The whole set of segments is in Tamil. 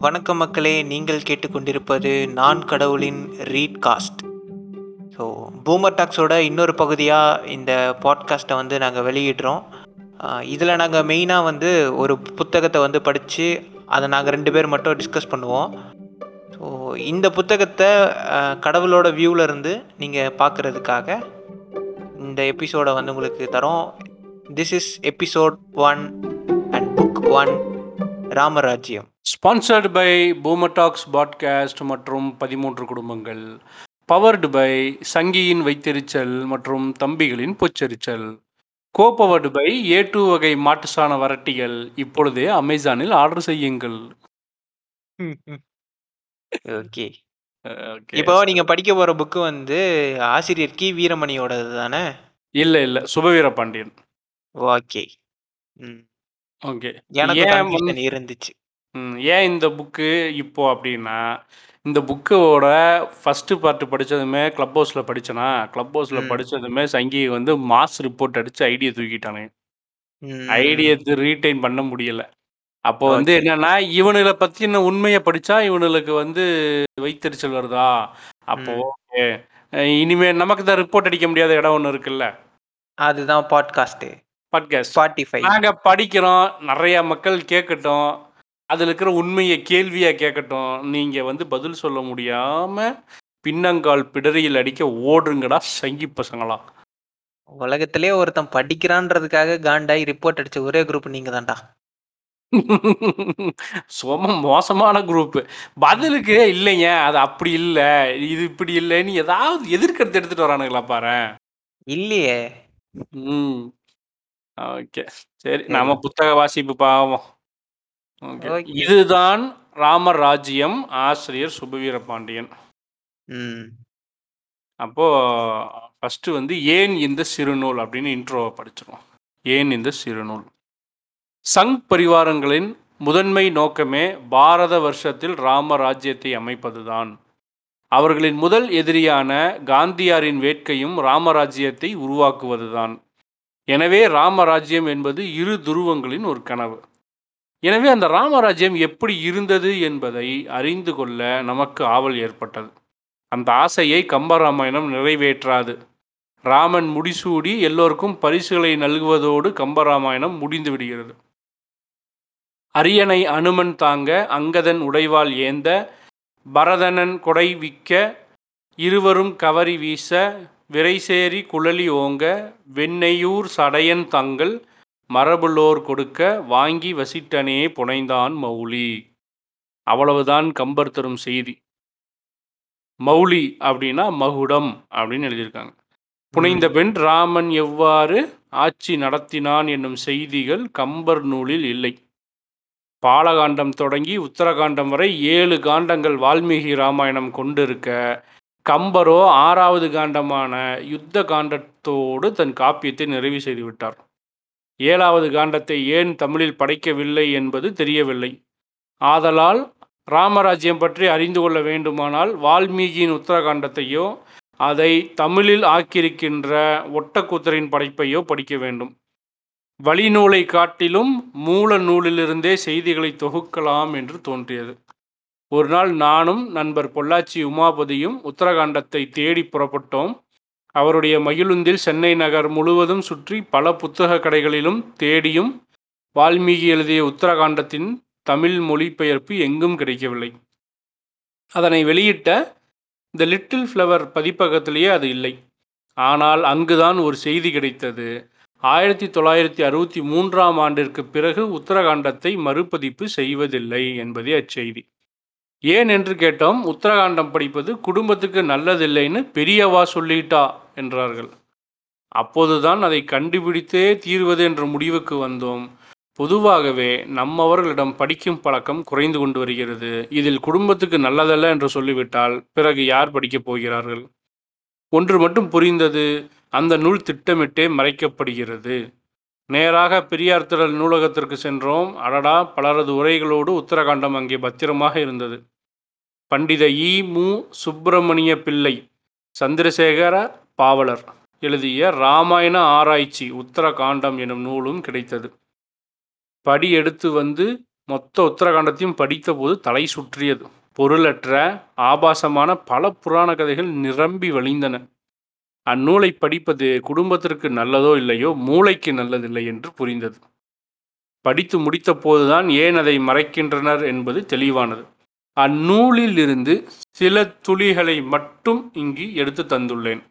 வணக்கம் மக்களே நீங்கள் கேட்டுக்கொண்டிருப்பது நான் கடவுளின் ரீட் காஸ்ட் ஸோ பூமர் டாக்ஸோட இன்னொரு பகுதியாக இந்த பாட்காஸ்ட்டை வந்து நாங்கள் வெளியிடுறோம். இதில் நாங்கள் மெயினாக வந்து ஒரு புத்தகத்தை வந்து படித்து அதை நாங்கள் ரெண்டு பேர் மட்டும் டிஸ்கஸ் பண்ணுவோம். ஸோ இந்த புத்தகத்தை கடவுளோட வியூவில் இருந்து நீங்கள் பார்க்குறதுக்காக இந்த எபிசோடை வந்து உங்களுக்கு தரோம். This is episode one and book one Ramarajyam. Sponsored by பூமடாக்ஸ் podcast மற்றும் பதிமூன்று குடும்பங்கள். பவர்டு பை சங்கியின் வைத்தெரிச்சல் மற்றும் தம்பிகளின் பொச்சரிச்சல். கோபவர்டு பை ஏ டூ வகை மாட்டுசாண வரட்டிகள். இப்பொழுதே அமேசானில் ஆர்டர் செய்யுங்கள். ஓகே. இப்போ நீங்க படிக்க போற புக்கு வந்து ஆசிரியர் கி. வீரமணியோடது தானே? இல்ல இல்ல. சுபவீர பாண்டியன். ஓகே. ஓகே எனக்கு இருந்துச்சு. ம், ஏன் இந்த புக்கு இப்போ அப்படின்னா இந்த புக்கோட ஃபஸ்ட்டு பார்ட்டு படித்ததுமே க்ளப் ஹவுஸில் படித்தேனா க்ளப் ஹவுஸில் ம். படித்ததுமே சங்கி வந்து மாஸ் ரிப்போர்ட் அடித்து ஐடியை தூக்கிட்டானே. ம், ஐடியை ரீட்டைன் பண்ண முடியல. அப்போ வந்து. என்னன்னா இவனுங்களை பற்றின உண்மையை படித்தா இவனுங்களுக்கு வந்து வைத்தறிச்சல் வருதா? அப்போ ம். ஓகே. இனிமே நமக்கு தான் ரிப்போர்ட் அடிக்க முடியாத இடம் ஒன்று இருக்குல்ல? அதுதான் பாட்காஸ்ட் பாட்காஸ்ட் ஸ்பாட்டிஃபை நாங்க படிக்கிறோம் நிறைய மக்கள் கேட்கட்டும் அதில் இருக்கிற உண்மையை கேள்வியா கேட்கட்டும் நீங்க வந்து பதில் சொல்ல முடியாம பின்னங்கால் பிடரியில் அடிக்க ஓடுங்கடா சங்கி பசங்களா. உலகத்திலே ஒருத்தன் படிக்கிறான்றதுக்காக காண்டாய் ரிப்போர்ட் அடிச்ச ஒரே குரூப் நீங்க தான்டா சும மோசமான குரூப் பதிலுக்கு இல்லைங்க. அது அப்படி இல்லை. இது இப்படி இல்லைன்னு ஏதாவது எதிர்க்கிறது எடுத்துட்டு வரானுங்களா பாரு இல்லையே. ம். ஓகே. சரி சரி. நாம புத்தக வாசிப்பு பாவம். ஓகே. இதுதான் ராமராஜ்யம் ஆசிரியர் சுபவீர பாண்டியன். அப்போ ஃபர்ஸ்ட் வந்து ஏன் இந்த சிறுநூல் அப்படின்னு இன்ட்ரோவை படிச்சிருவோம். ஏன் இந்த சிறுநூல்? சங் பரிவாரங்களின் முதன்மை நோக்கமே பாரத வருஷத்தில் ராமராஜ்யத்தை அமைப்பதுதான். அவர்களின் முதல் எதிரியான காந்தியாரின் வேட்கையும் ராமராஜ்யத்தை உருவாக்குவதுதான். எனவே ராமராஜ்யம் என்பது இரு துருவங்களின் ஒரு கனவு. எனவே அந்த ராமராஜ்யம் எப்படி இருந்தது என்பதை அறிந்து கொள்ள நமக்கு ஆவல் ஏற்பட்டது. அந்த ஆசையை கம்பராமாயணம் நிறைவேற்றாது. ராமன் முடிசூடி எல்லோருக்கும் பரிசுகளை நல்குவதோடு கம்பராமாயணம் முடிந்து விடுகிறது. அரியணை அனுமன் தாங்க அங்கதன் உடைவால் ஏந்த பரதனன் கொடை விக்க இருவரும் கவரி வீச விரைசேரி குழலி ஓங்க வெண்ணையூர் சடையன் தங்கள் மரபுள்ளோர் கொடுக்க வாங்கி வசிட்டனே புனைந்தான் மௌலி. அவ்வளவுதான் கம்பர் தரும் செய்தி. மௌலி அப்படின்னா மகுடம் அப்படின்னு எழுதியிருக்காங்க. புனைந்த பெண் ராமன் எவ்வாறு ஆட்சி நடத்தினான் என்னும் செய்திகள் கம்பர் நூலில் இல்லை. பாலகாண்டம் தொடங்கி உத்தரகாண்டம் வரை ஏழு காண்டங்கள் வால்மீகி ராமாயணம் கொண்டிருக்க கம்பரோ ஆறாவது காண்டமான யுத்த காண்டத்தோடு தன் காப்பியத்தை நிறைவு செய்துவிட்டார். ஏழாவது காண்டத்தை ஏன் தமிழில் படைக்கவில்லை என்பது தெரியவில்லை. ஆதலால் ராமராஜ்யம் பற்றி அறிந்து கொள்ள வேண்டுமானால் வால்மீகியின் உத்தரகாண்டத்தையோ அதை தமிழில் ஆக்கியிருக்கின்ற ஒட்டக்கூத்தரின் படைப்பையோ படிக்க வேண்டும். வழிநூலை காட்டிலும் மூல நூலிலிருந்தே செய்திகளை தொகுக்கலாம் என்று தோன்றியது. ஒரு நாள் நானும் நண்பர் பொள்ளாச்சி உமாபதியும் உத்தரகாண்டத்தை தேடி புறப்பட்டோம். அவருடைய மகிழுந்தில் சென்னை நகர் முழுவதும் சுற்றி பல புத்தக கடைகளிலும் தேடியும் வால்மீகி எழுதிய உத்தரகாண்டத்தின் தமிழ் மொழிபெயர்ப்பு எங்கும் கிடைக்கவில்லை. அதனை வெளியிட்ட த லிட்டில் ஃப்ளவர் பதிப்பகத்திலேயே அது இல்லை. ஆனால் அங்குதான் ஒரு செய்தி கிடைத்தது. ஆயிரத்தி தொள்ளாயிரத்தி அறுபத்தி மூன்றாம் ஆண்டிற்கு பிறகு உத்தரகாண்டத்தை மறுபதிப்பு செய்வதில்லை என்பதே அச்செய்தி. ஏன் என்று கேட்டோம் உத்தரகாண்டம் படிப்பது குடும்பத்துக்கு நல்லதில்லைன்னு பெரியவா சொல்லிட்டா என்றார்கள். அப்போதுதான் அதை கண்டுபிடித்தே தீர்வது என்ற முடிவுக்கு வந்தோம். பொதுவாகவே நம்மவர்களிடம் படிக்கும் பழக்கம் குறைந்து கொண்டு வருகிறது. இதில் குடும்பத்துக்கு நல்லதல்ல என்று சொல்லிவிட்டால் பிறகு யார் படிக்கப் போகிறார்கள்? ஒன்று மட்டும் புரிந்தது அந்த நூல் திட்டமிட்டே மறைக்கப்படுகிறது. நேராக பெரியார் திரள் நூலகத்திற்கு சென்றோம். அடடா பலரது உரைகளோடு உத்தரகாண்டம் அங்கே பத்திரமாக இருந்தது. பண்டித இ மு சுப்பிரமணிய பிள்ளை சந்திரசேகர பாவலர் எழுதிய ராமாயண ஆராய்ச்சி உத்தரகாண்டம் எனும் நூலும் கிடைத்தது. படி எடுத்து வந்து மொத்த உத்தரகாண்டத்தையும் படித்தபோது தலை சுற்றியது. பொருளற்ற ஆபாசமான பல புராண கதைகள் நிரம்பி வழிந்தன. அந்நூலை படிப்பது குடும்பத்திற்கு நல்லதோ இல்லையோ மூளைக்கு நல்லதில்லை என்று புரிந்தது. படித்து முடித்த போதுதான் ஏன் அதை மறைக்கின்றனர் என்பது தெளிவானது. அந்நூலில் இருந்து சில துளிகளை மட்டும் இங்கு எடுத்து தந்துள்ளேன்.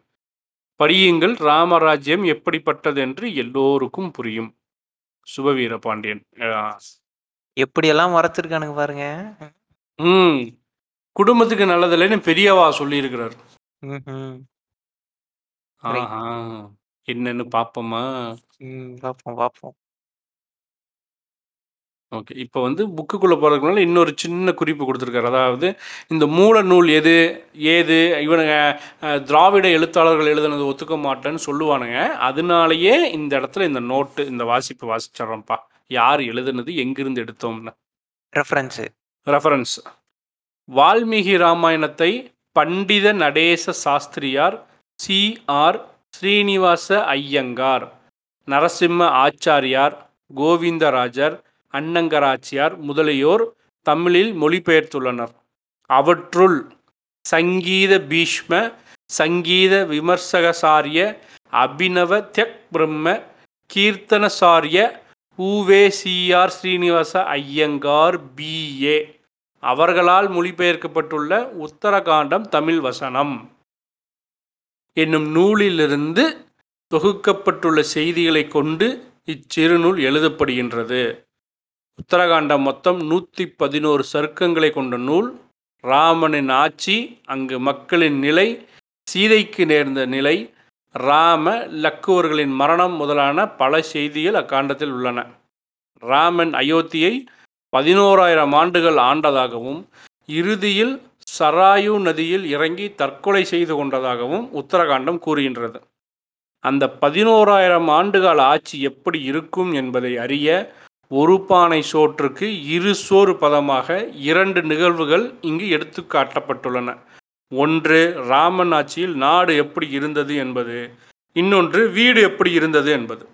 படியுங்கள் ராமராஜ்யம் எப்படிப்பட்டது என்று எல்லோருக்கும் புரியும். சுபவீர பாண்டியன் எப்படியெல்லாம் மறைச்சிருக்கானுங்க பாருங்க. ம். குடும்பத்துக்கு நல்லதில்லைன்னு பெரியவா சொல்லியிருக்கிறார். என்னன்னு பார்ப்போமா ம், பார்ப்போம் பார்ப்போம் ஓகே. இப்போ வந்து புக்குக்குள்ளே போகிறதுக்குனால இன்னொரு சின்ன குறிப்பு கொடுத்துருக்காரு. அதாவது இந்த மூல நூல் எது ஏது இவனுங்க திராவிட எழுத்தாளர்கள் எழுதுனது ஒத்துக்க மாட்டேன்னு சொல்லுவானுங்க. அதனாலேயே இந்த இடத்துல இந்த நோட்டு இந்த வாசிப்பு வாசிச்சிட்றோம்ப்பா யார் எழுதுனது எங்கிருந்து எடுத்தோம்னு. ரெஃபரன்ஸு ரெஃபரன்ஸ் வால்மீகி ராமாயணத்தை பண்டித நடேச சாஸ்திரியார் சி. ஆர். ஸ்ரீனிவாச ஐயங்கார் நரசிம்ம ஆச்சாரியார் கோவிந்தராஜர் அன்னங்கராச்சியார் முதலியோர் தமிழில் மொழிபெயர்த்துள்ளனர். அவற்றுள் சங்கீத பீஷ்ம சங்கீத விமர்சகசாரிய அபினவ தியக் பிரம்ம கீர்த்தனசாரிய உவே C R Srinivasa Iyengar B A அவர்களால் மொழிபெயர்க்கப்பட்டுள்ள உத்தரகாண்டம் தமிழ் வசனம். என்னும் நூலிலிருந்து தொகுக்கப்பட்டுள்ள செய்திகளை கொண்டு இச்சிறுநூல் எழுதப்படுகின்றது. உத்தரகாண்டம் மொத்தம் நூற்றி பதினோரு சருக்கங்களை கொண்ட நூல். ராமனின் ஆட்சி அங்கு மக்களின் நிலை சீதைக்கு நேர்ந்த நிலை ராம லக்குவர்களின் மரணம் முதலான பல செய்திகள் அக்காண்டத்தில் உள்ளன. ராமன் அயோத்தியை பதினோராயிரம் ஆண்டுகள் ஆண்டதாகவும் இறுதியில் சராயு நதியில் இறங்கி தற்கொலை செய்து கொண்டதாகவும் உத்தரகாண்டம் கூறுகின்றது. அந்த பதினோராயிரம் ஆண்டுகால ஆட்சி எப்படி இருக்கும் என்பதை அறிய ஒரு பானை சோற்றுக்கு இரு சோறு பதமாக இரண்டு நிகழ்வுகள் இங்கு எடுத்து காட்டப்பட்டுள்ளன. ஒன்று ராமன் ஆட்சியில் நாடு எப்படி இருந்தது என்பது. இன்னொன்று வீடு எப்படி இருந்தது என்பது.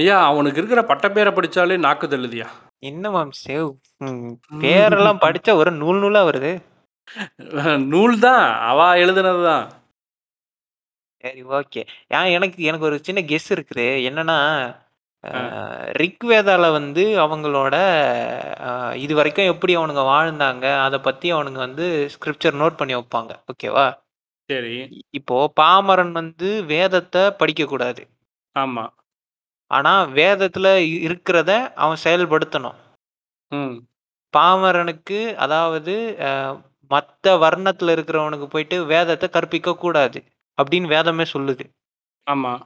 ஐயா அவனுக்கு இருக்கிற பட்டப்பேரை படித்தாலே நாக்கு தள்ளுதியா? என்ன மேம் சேவ் பேரெல்லாம் படிச்சா ஒரு நூல் நூலா வருது. நூல் தான் அவா எழுதுனது தான். சரி ஓகே. ஏன் எனக்கு எனக்கு ஒரு சின்ன கெஸ் இருக்குது. என்னன்னா அஹ், ரிக்வேதால வந்து அவங்களோட இது வரைக்கும் எப்படி அவனுங்க வாழ்ந்தாங்க அதை பத்தி அவனுங்க வந்து ஸ்கிரிப்சர் நோட் பண்ணி வைப்பாங்க. ஓகேவா? சரி. இ- இப்போ பாமரன் வந்து வேதத்தை படிக்க கூடாது ஆமாம் ஆனா வேதத்துல இ- இருக்கிறத அவன் செயல்படுத்தணும். ம். பாமரனுக்கு அதாவது அஹ், மத்த வர்ணத்துல இருக்கிறவனுக்கு போயிட்டு வேதத்தை கற்பிக்க கூடாது அப்படின்னு வேதமே சொல்லுது. ஆமாம்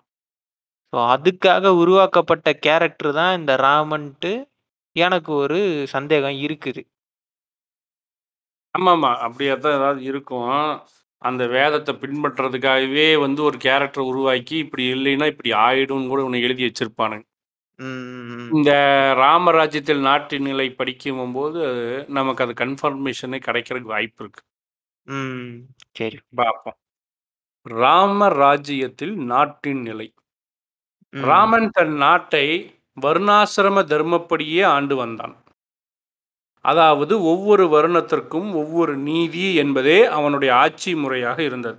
ஸோ அதுக்காக உருவாக்கப்பட்ட கேரக்டர் தான் இந்த ராமன்ட்டு எனக்கு ஒரு சந்தேகம் இருக்குது. ஆமாம்மா அப்படியே தான் ஏதாவது இருக்கும். அந்த வேதத்தை பின்பற்றுறதுக்காகவே வந்து ஒரு கேரக்டர் உருவாக்கி இப்படி இல்லைன்னா இப்படி ஆயிடும்னு கூட உன்னை எழுதி வச்சிருப்பானுங்க. ம், இந்த ராமராஜ்யத்தில் நாட்டு நிலை படிக்கும் போது நமக்கு அது கன்ஃபர்மேஷனே கிடைக்கிறதுக்கு வாய்ப்பு இருக்கு. ம், சரி. பார்ப்போம் ராமராஜ்யத்தில் நாட்டின் நிலை. ம், ராமன் தன் நாட்டை வருணாசிரம தர்மப்படியே ஆண்டு வந்தான். அதாவது ஒவ்வொரு வருணத்திற்கும் ஒவ்வொரு நீதி என்பதே அவனுடைய ஆட்சி முறையாக இருந்தது.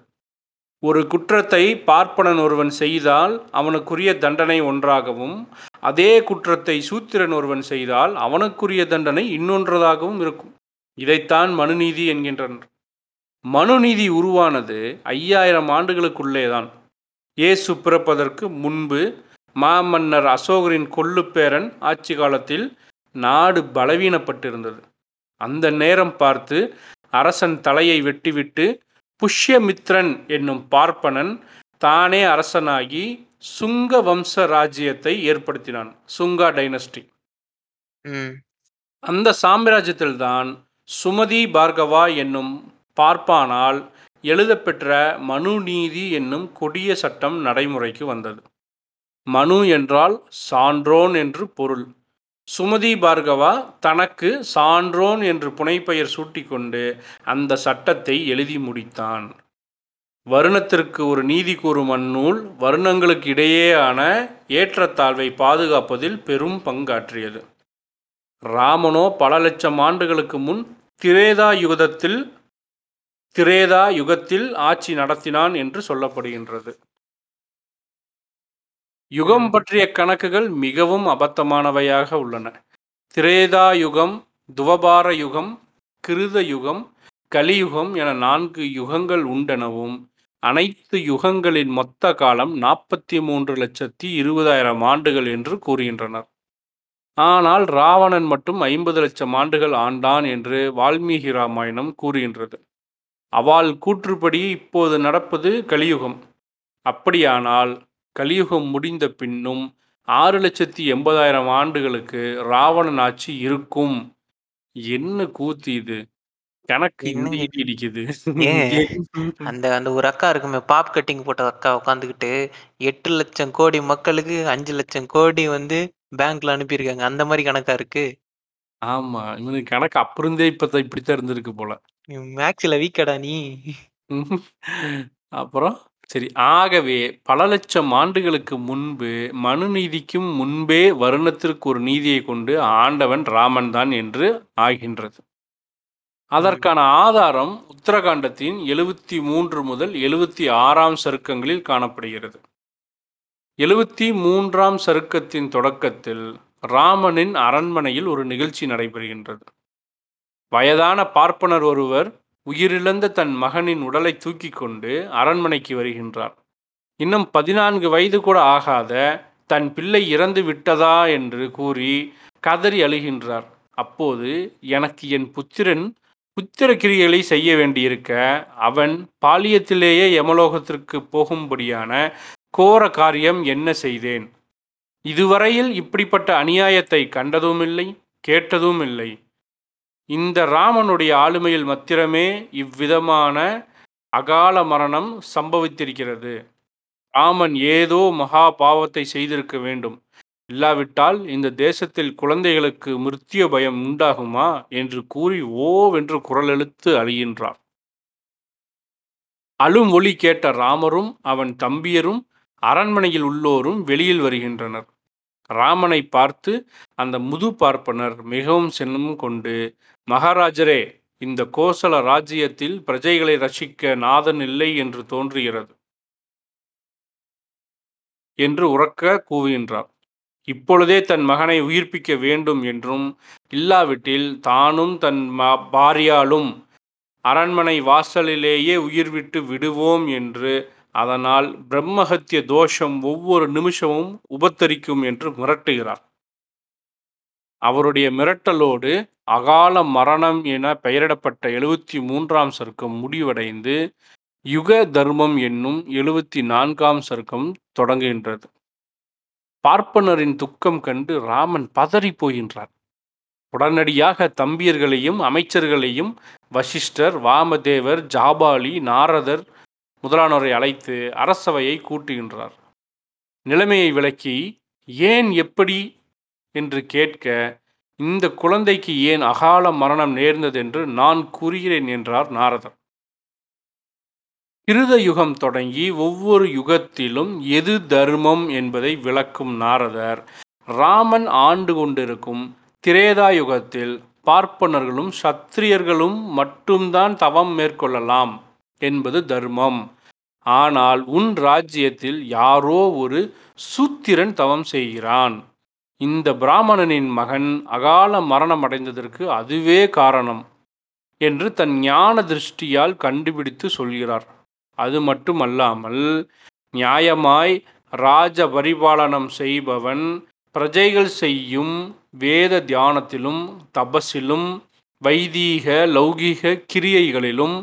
ஒரு குற்றத்தை பார்ப்பனன் ஒருவன் செய்தால் அவனுக்குரிய தண்டனை ஒன்றாகவும் அதே குற்றத்தை சூத்திரன் ஒருவன் செய்தால் அவனுக்குரிய தண்டனை இன்னொன்றதாகவும் இருக்கும். இதைத்தான் மனுநீதி என்கின்றனர். மனுநீதி உருவானது ஐயாயிரம் ஆண்டுகளுக்குள்ளேதான். இயேசு பிறப்பதற்கு முன்பு மாமன்னர் அசோகரின் கொள்ளுப்பேரன் ஆட்சி காலத்தில் நாடு பலவீனப்பட்டிருந்தது. அந்த நேரம் பார்த்து அரசன் தலையை வெட்டிவிட்டு புஷ்யமித்ரன் என்னும் பார்ப்பனன் தானே அரசனாகி சுங்க வம்ச ராஜ்யத்தை ஏற்படுத்தினான் சுங்கா டைனஸ்டி. அந்த சாம்ராஜ்யத்தில்தான் சுமதி பார்கவா என்னும் பார்ப்பானால் எழுதப்பெற்ற மனு நீதி என்னும் கொடிய சட்டம் நடைமுறைக்கு வந்தது. மனு என்றால் சான்றோன் என்று பொருள். சுமதி பார்கவா தனக்கு சான்றோன் என்று புனைப்பெயர் சூட்டிக்கொண்டு அந்த சட்டத்தை எழுதி முடித்தான். வருணத்திற்கு ஒரு நீதி கூறும் அந்நூல் வருணங்களுக்கு இடையேயான ஏற்றத்தாழ்வை பாதுகாப்பதில் பெரும் பங்காற்றியது. ராமனோ பல லட்சம் ஆண்டுகளுக்கு முன் திரேதா யுகத்தில் திரேதா யுகத்தில் ஆட்சி நடத்தினான் என்று சொல்லப்படுகின்றது. யுகம் பற்றிய கணக்குகள் மிகவும் அபத்தமானவையாக உள்ளன. திரேதா யுகம் துவபார யுகம் கிருத யுகம் கலியுகம் என நான்கு யுகங்கள் உண்டெனவும் அனைத்து யுகங்களின் மொத்த காலம் நாற்பத்தி மூன்று லட்சத்தி இருபதாயிரம் ஆண்டுகள் என்று கூறுகின்றனர். ஆனால் ராவணன் மட்டும் ஐம்பது லட்சம் ஆண்டுகள் ஆண்டான் என்று வால்மீகி ராமாயணம் கூறுகின்றது. அவள் கூற்றுப்படி இப்போது நடப்பது கலியுகம். அப்படியானால் கலியுகம் முடிந்த பின்னும் ஆறு லட்சத்தி எண்பதாயிரம் ஆண்டுகளுக்கு ராவணன் ஆட்சி இருக்கும். என்ன கூத்து இது? கணக்கு? இடிக்குது. அந்த அந்த ஒரு அக்கா இருக்குமே பாப் கட்டிங் போட்ட அக்கா உட்காந்துக்கிட்டு எட்டு லட்சம் கோடி மக்களுக்கு அஞ்சு லட்சம் கோடி வந்து பேங்க்ல அனுப்பியிருக்காங்க. அந்த மாதிரி கணக்கா இருக்கு? ஆமா இவனுக்கு கணக்கு அப்பிருந்தே இப்ப இப்படித்தான் இருந்திருக்கு போல. மேக்ஸ்ல வீக்கடா நீ. ம்ஹும். அப்புறம் சரி ஆகவே பல லட்சம் ஆண்டுகளுக்கு முன்பு மனு நீதிக்கும் முன்பே வருணத்திற்கு ஒரு நீதியை கொண்டு ஆண்டவன் ராமன் தான் என்று ஆகின்றது. அதற்கான ஆதாரம் உத்தரகாண்டத்தின் எழுவத்தி மூன்று முதல் எழுவத்தி ஆறாம் சருக்கங்களில் காணப்படுகிறது. எழுவத்தி மூன்றாம் சருக்கத்தின் தொடக்கத்தில் ராமனின் அரண்மனையில் ஒரு நிகழ்ச்சி நடைபெறுகின்றது. வயதான பார்ப்பனர் ஒருவர் உயிரிழந்த தன் மகனின் உடலை தூக்கி கொண்டு அரண்மனைக்கு வருகின்றார். இன்னும் பதினான்கு வயது கூட ஆகாத தன் பிள்ளை இறந்து விட்டதா என்று கூறி கதறி அழுகின்றார். அப்போது எனக்கு என் புத்திரன் புத்திர கிரியைகளை செய்ய வேண்டியிருக்க அவன் பாலியத்திலேயே யமலோகத்திற்கு போகும்படியான கோர காரியம் என்ன செய்தேன்? இதுவரையில் இப்படிப்பட்ட அநியாயத்தை கண்டதுமில்லை கேட்டதும் இல்லை இந்த ராமனுடைய ஆளுமையில் மாத்திரமே இவ்விதமான அகால மரணம் சம்பவித்திருக்கிறது. ராமன் ஏதோ மகா பாவத்தை செய்திருக்க வேண்டும். இல்லாவிட்டால் இந்த தேசத்தில் குழந்தைகளுக்கு மிருத்திய பயம் உண்டாகுமா என்று கூறி ஓவென்று குரலெழுத்து அழிகின்றார். அழும் ஒளி கேட்ட ராமரும் அவன் தம்பியரும் அரண்மனையில் உள்ளோரும் வெளியில் வருகின்றனர். ராமனை பார்த்து அந்த முது பார்ப்பனர் மிகவும் சின்னம் கொண்டு மகாராஜரே இந்த கோசல ராஜ்யத்தில் பிரஜைகளை ரசிக்க நாதன் இல்லை என்று தோன்றுகிறது என்று உறக்க கூவுகின்றார். இப்பொழுதே தன் மகனை உயிர்ப்பிக்க வேண்டும் என்றும் இல்லாவிட்டில் தானும் தன் ம- பாரியாலும் அரண்மனை வாசலிலேயே உயிர்விட்டு விடுவோம் என்று அதனால் பிரம்மஹத்திய தோஷம் ஒவ்வொரு நிமிஷமும் உபத்தரிக்கும் என்று மிரட்டுகிறார். அவருடைய மிரட்டலோடு அகால மரணம் என பெயரிடப்பட்ட எழுவத்தி மூன்றாம் சர்க்கம் முடிவடைந்து யுக தர்மம் என்னும் எழுவத்தி நான்காம் சர்க்கம் தொடங்குகின்றது. பார்ப்பனரின் துக்கம் கண்டு ராமன் பதறி போகின்றார். உடனடியாக தம்பியர்களையும் அமைச்சர்களையும் வசிஷ்டர் வாமதேவர் ஜாபாலி நாரதர் முதலானோரை அழைத்து அரசவையை கூட்டுகின்றார். நிலைமையை விளக்கி ஏன் எப்படி என்று கேட்க இந்த குழந்தைக்கு ஏன் அகால மரணம் நேர்ந்தது என்று நான் கூறுகிறேன் என்றார் நாரதர். கிருத யுகம் தொடங்கி ஒவ்வொரு யுகத்திலும் எது தர்மம் என்பதை விளக்கும் நாரதர். ராமன் ஆண்டு கொண்டிருக்கும் திரேதா யுகத்தில் பார்ப்பனர்களும் சத்திரியர்களும் மட்டும்தான் தவம் மேற்கொள்ளலாம். என்பது தர்மம். ஆனால் உன் ராஜ்யத்தில் யாரோ ஒரு சூத்திரன் தவம் செய்கிறான். இந்த பிராமணனின் மகன் அகால மரணம் அடைந்ததற்கு அதுவே காரணம் என்று தன் ஞான திருஷ்டியால் கண்டுபிடித்து சொல்கிறார். அது மட்டுமல்லாமல் நியாயமாய் ராஜ பரிபாலனம் செய்பவன் பிரஜைகள் செய்யும் வேத தியானத்திலும் தபஸிலும் வைதீக லௌகீக கிரியைகளிலும்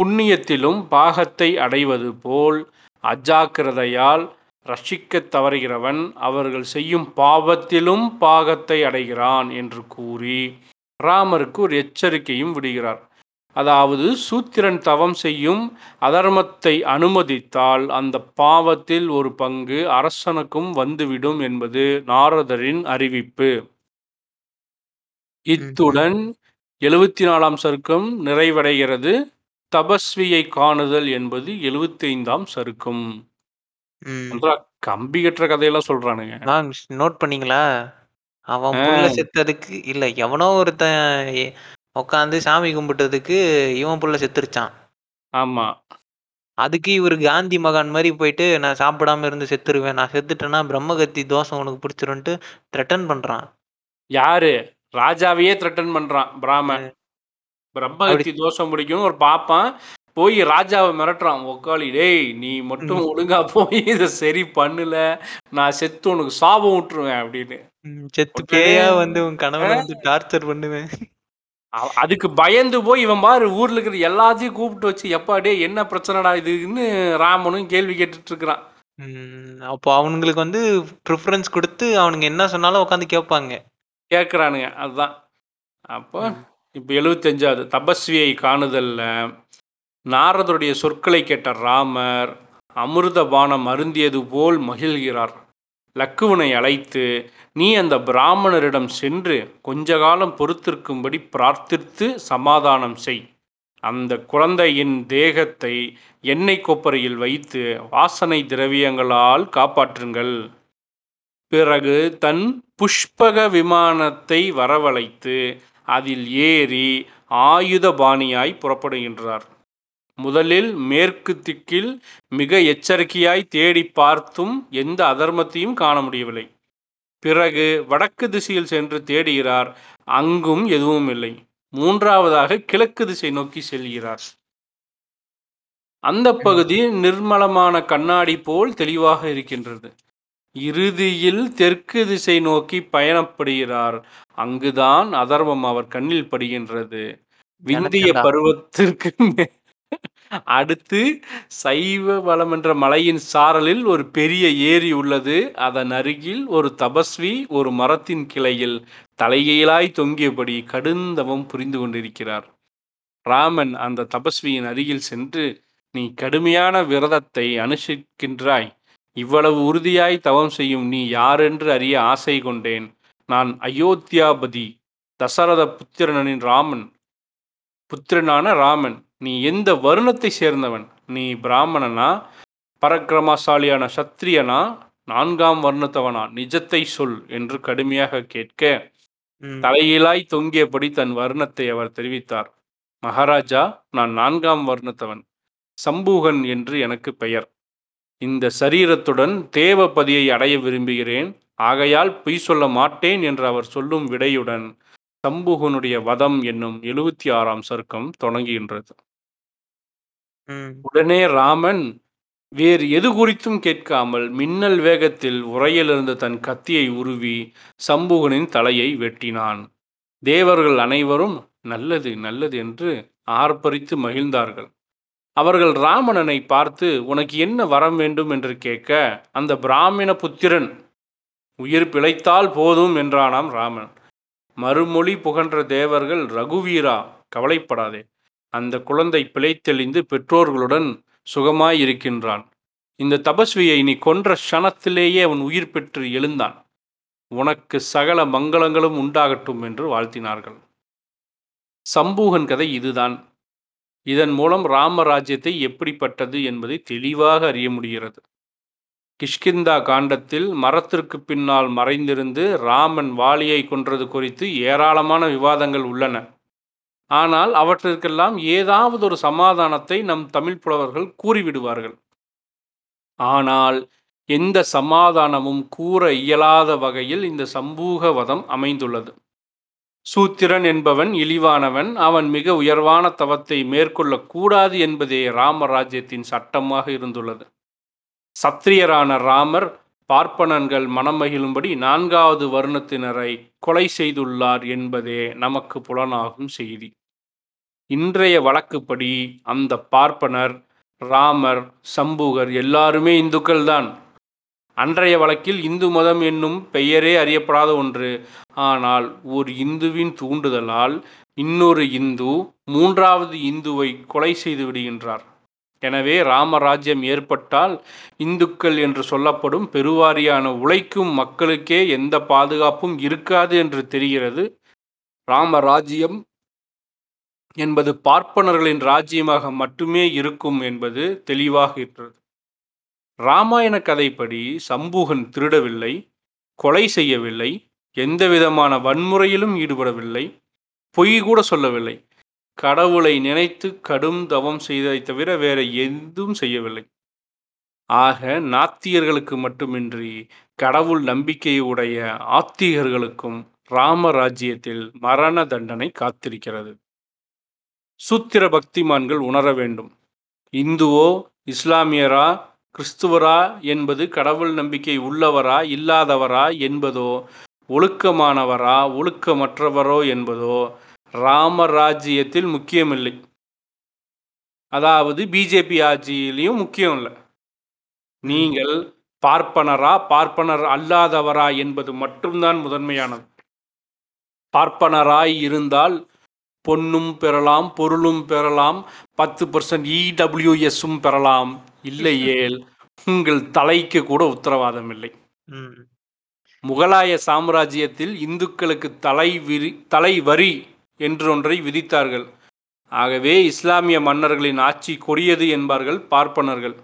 புண்ணியத்திலும் பாகத்தை அடைவது போல் அஜாக்கிரதையால் ரட்சிக்கத் தவறுகிறவன் அவர்கள் செய்யும் பாவத்திலும் பாகத்தை அடைகிறான் என்று கூறி ராமருக்கு ஒரு எச்சரிக்கையும் விடுகிறார். அதாவது சூத்திரன் தவம் செய்யும் அதர்மத்தை அனுமதித்தால் அந்த பாவத்தில் ஒரு பங்கு அரசனுக்கும் வந்துவிடும் என்பது நாரதரின் அறிவிப்பு. இத்துடன் எழுபத்தி நாலாம் சருக்கம் நிறைவடைகிறது. தபஸ்வியை காணுதல் என்பது எழுபத்தைந்தாம் சருக்கம் ம். கம்பி கட்டுற கதையெல்லாம் சொல்றானுங்க மேம் நோட் பண்ணீங்களா? அவன் ஆ. புள்ள செத்ததுக்கு இல்ல எவனோ ஒருத்தன் எ உட்காந்து சாமி கும்பிட்டதுக்கு இவன் புள்ள செத்துருச்சான். ஆமா அதுக்கு இவரு காந்தி மகான் மாரி போயிட்டு நான் சாப்பிடாம இருந்து செத்துருவேன். நான் செத்துட்டேன்னா பிரம்மகத்தி தோஷம் உனக்கு பிடிச்சிரும்ன்ட்டு த்ரெட்டன் பண்றான். யாரு ராஜாவையே த்ரெட்டன் பண்றான் பிராமன். பிரம்மகத்தி தோஷம் பிடிக்கும் ஒரு பாப்பான் போய் ராஜாவை மிரட்டுறான் ஒக்காளி டேய் நீ மட்டும். ஒழுங்கா போய் இதை சரி பண்ணல நான் செத்து உனக்கு சாபம் விட்டுருவேன் அப்படின்னு. செத்து பேயா வந்து உன் கனவுல வந்து டார்ச்சர் பண்ணுவேன். அதுக்கு பயந்து போய் இவன் பாரு ஊர்ல இருக்கிற எல்லாத்தையும் கூப்பிட்டு வச்சு எப்பா டேய் என்ன பிரச்சனைடா இதுன்னு ராமனும் கேள்வி கேட்டுட்டு இருக்கிறான். அப்போ அவனுங்களுக்கு வந்து ப்ரிஃபரன்ஸ் குடுத்து அவனுங்க என்ன சொன்னாலும் உட்காந்து கேட்பாங்க. கேட்குறானுங்க அதுதான் அப்போ. இப்போ எழுபத்தஞ்சாவது தபஸ்வியை காணுதல்ல. நாரதருடைய சொற்களை கேட்ட ராமர் அமிர்த பானம் அருந்தியது போல் மகிழ்கிறார். லக்குவனை அழைத்து நீ அந்த பிராமணரிடம் சென்று கொஞ்ச காலம் பொறுத்திருக்கும்படி பிரார்த்தித்து சமாதானம் செய். அந்த குழந்தையின் தேகத்தை எண்ணெய் கொப்பரையில் வைத்து வாசனை திரவியங்களால் காப்பாற்றுங்கள். பிறகு தன் புஷ்பக விமானத்தை வரவழைத்து அதில் ஏறி ஆயுதபாணியாய் புறப்படுகின்றார். முதலில் மேற்கு திக்கில் மிக எச்சரிக்கையாய் தேடி பார்த்தும் எந்த அதர்மத்தையும் காண முடியவில்லை. பிறகு வடக்கு திசையில் சென்று தேடுகிறார் அங்கும் எதுவும் இல்லை. மூன்றாவதாக கிழக்கு திசை நோக்கி செல்கிறார். அந்த பகுதி நிர்மலமான கண்ணாடி போல் தெளிவாக இருக்கின்றது. இறுதியில் தெற்கு திசை நோக்கி பயணப்படுகிறார். அங்குதான் அதர்மம் அவர் கண்ணில் படுகின்றது. விந்திய. பருவத்திற்கு மே- அடுத்து சைவ வளம் என்ற மலையின் சாரலில் ஒரு பெரிய ஏரி உள்ளது. அதன் அருகில் ஒரு தபஸ்வி ஒரு மரத்தின் கிளையில் தலைகீழாய் தொங்கியபடி கடுந்தவம் புரிந்து கொண்டிருக்கிறார். ராமன் அந்த தபஸ்வியின் அருகில் சென்று நீ கடுமையான விரதத்தை அனுஷ்டிக்கின்றாய். இவ்வளவு உறுதியாய் தவம் செய்யும் நீ யாரென்று அறிய ஆசை கொண்டேன். நான் அயோத்தியாபதி தசரத புத்திரனின் ராமன். புத்திரனான ராமன் நீ எந்த வருணத்தை சேர்ந்தவன்? நீ பிராமணனா? பரக்கிரமசாலியான சத்திரியனா? நான்காம் வர்ணத்தவனா? நிஜத்தை சொல் என்று கடுமையாக கேட்க. தலையிலாய் தொங்கியபடி தன் வர்ணத்தை அவர் தெரிவித்தார். மகாராஜா நான் நான்காம் வர்ணத்தவன். சம்பூகன் என்று எனக்கு பெயர். இந்த சரீரத்துடன் தேவபதியை அடைய விரும்புகிறேன். ஆகையால் பொய் சொல்ல மாட்டேன் என்று அவர் சொல்லும் விடையுடன் சம்பூகனுடைய வதம் என்னும் எழுபத்தி ஆறாம் சர்க்கம் தொடங்குகின்றது. உடனே ராமன் வேறு எது குறித்தும் கேட்காமல் மின்னல் வேகத்தில் உரையிலிருந்து தன் கத்தியை உருவி சம்பூகனின் தலையை வெட்டினான். தேவர்கள் அனைவரும் நல்லது நல்லது என்று ஆர்ப்பரித்து மகிழ்ந்தார்கள். அவர்கள் ராமணனை பார்த்து உனக்கு என்ன வரம் வேண்டும்? என்று கேட்க அந்த பிராமண புத்திரன். உயிர் பிழைத்தால் போதும் என்றானாம் ராமன். மறுமொழி புகன்ற தேவர்கள் ரகுவீரா கவலைப்படாதே. அந்த குழந்தை பிழைத்தெளிந்து பெற்றோர்களுடன் சுகமாய் இருக்கின்றான் இந்த தபஸ்வியை நீ கொன்ற க்ஷணத்திலேயே அவன் உயிர் பெற்று எழுந்தான். உனக்கு சகல மங்களங்களும் உண்டாகட்டும் என்று வாழ்த்தினார்கள். சம்பூகன் கதை இதுதான். இதன் மூலம் ராமராஜ்யத்தை எப்படிப்பட்டது என்பதை தெளிவாக அறிய முடிகிறது. கிஷ்கிந்தா காண்டத்தில் மரத்திற்கு பின்னால் மறைந்திருந்து ராமன் வாலியை கொன்றது குறித்து ஏராளமான விவாதங்கள் உள்ளன. ஆனால் அவற்றிற்கெல்லாம் ஏதாவது ஒரு சமாதானத்தை நம் தமிழ் புலவர்கள் கூறிவிடுவார்கள். ஆனால் எந்த சமாதானமும் கூற இயலாத வகையில் இந்த சமூகவதம் அமைந்துள்ளது. சூத்திரன் என்பவன் இழிவானவன். அவன் மிக உயர்வான தவத்தை மேற்கொள்ளக்கூடாது என்பதே ராமராஜ்யத்தின் சட்டமாக இருந்துள்ளது. சத்திரியரான ராமர் பார்ப்பனன்கள் மனமகிழும்படி நான்காவது வருணத்தினரை கொலை செய்துள்ளார் என்பதே நமக்கு புலனாகும் செய்தி. இன்றைய வழக்குப்படி அந்த பார்ப்பனர் ராமர் சம்பூகர் எல்லாருமே இந்துக்கள்தான். அன்றைய வழக்கில் இந்து மதம் என்னும் பெயரே அறியப்படாத ஒன்று. ஆனால் ஒரு இந்துவின் தூண்டுதலால் இன்னொரு இந்து மூன்றாவது இந்துவை கொலை செய்து விடுகின்றார். எனவே ராமராஜ்யம் ஏற்பட்டால் இந்துக்கள் என்று சொல்லப்படும் பெருவாரியான உழைக்கும் மக்களுக்கே எந்த பாதுகாப்பும் இருக்காது என்று தெரிகிறது. ராமராஜ்யம் என்பது பார்ப்பனர்களின் ராஜ்யமாக மட்டுமே இருக்கும் என்பது தெளிவாக இருக்கிறது ராமாயண கதைப்படி சம்பூகன் திருடவில்லை கொலை செய்யவில்லை எந்த விதமான வன்முறையிலும் ஈடுபடவில்லை பொய் கூட சொல்லவில்லை. கடவுளை நினைத்து கடும் தவம் செய்ததை தவிர வேற எதுவும் செய்யவில்லை. ஆக நாத்தியர்களுக்கு மட்டுமின்றி கடவுள் நம்பிக்கையுடைய ஆத்திகர்களுக்கும் ராமராஜ்யத்தில் மரண தண்டனை காத்திருக்கிறது. சூத்திர பக்திமான்கள் உணர வேண்டும். இந்துவோ இஸ்லாமியரா கிறிஸ்துவரா என்பது கடவுள் நம்பிக்கை உள்ளவரா இல்லாதவரா என்பதோ ஒழுக்கமானவரா ஒழுக்கமற்றவரோ என்பதோ ராமராஜ்யத்தில் முக்கியமில்லை. அதாவது பிஜேபி ஆட்சியிலையும் முக்கியம் இல்லை. நீங்கள் பார்ப்பனரா பார்ப்பனர் அல்லாதவரா என்பது மட்டும்தான் முதன்மையானது. பார்ப்பனராய் இருந்தால் பொன்னும் பெறலாம் பொருளும் பெறலாம் பத்து பர்சன்ட் இடபிள்யூஎஸும் பெறலாம். இல்லையேல் உங்கள் தலைக்கு கூட உத்தரவாதம் இல்லை முகலாய சாம்ராஜ்யத்தில் இந்துக்களுக்கு தலை விரி தலை வரி என்றொன்றை விதித்தார்கள். ஆகவே இஸ்லாமிய மன்னர்களின் ஆட்சி கொடியது என்பார்கள் பார்ப்பனர்கள்.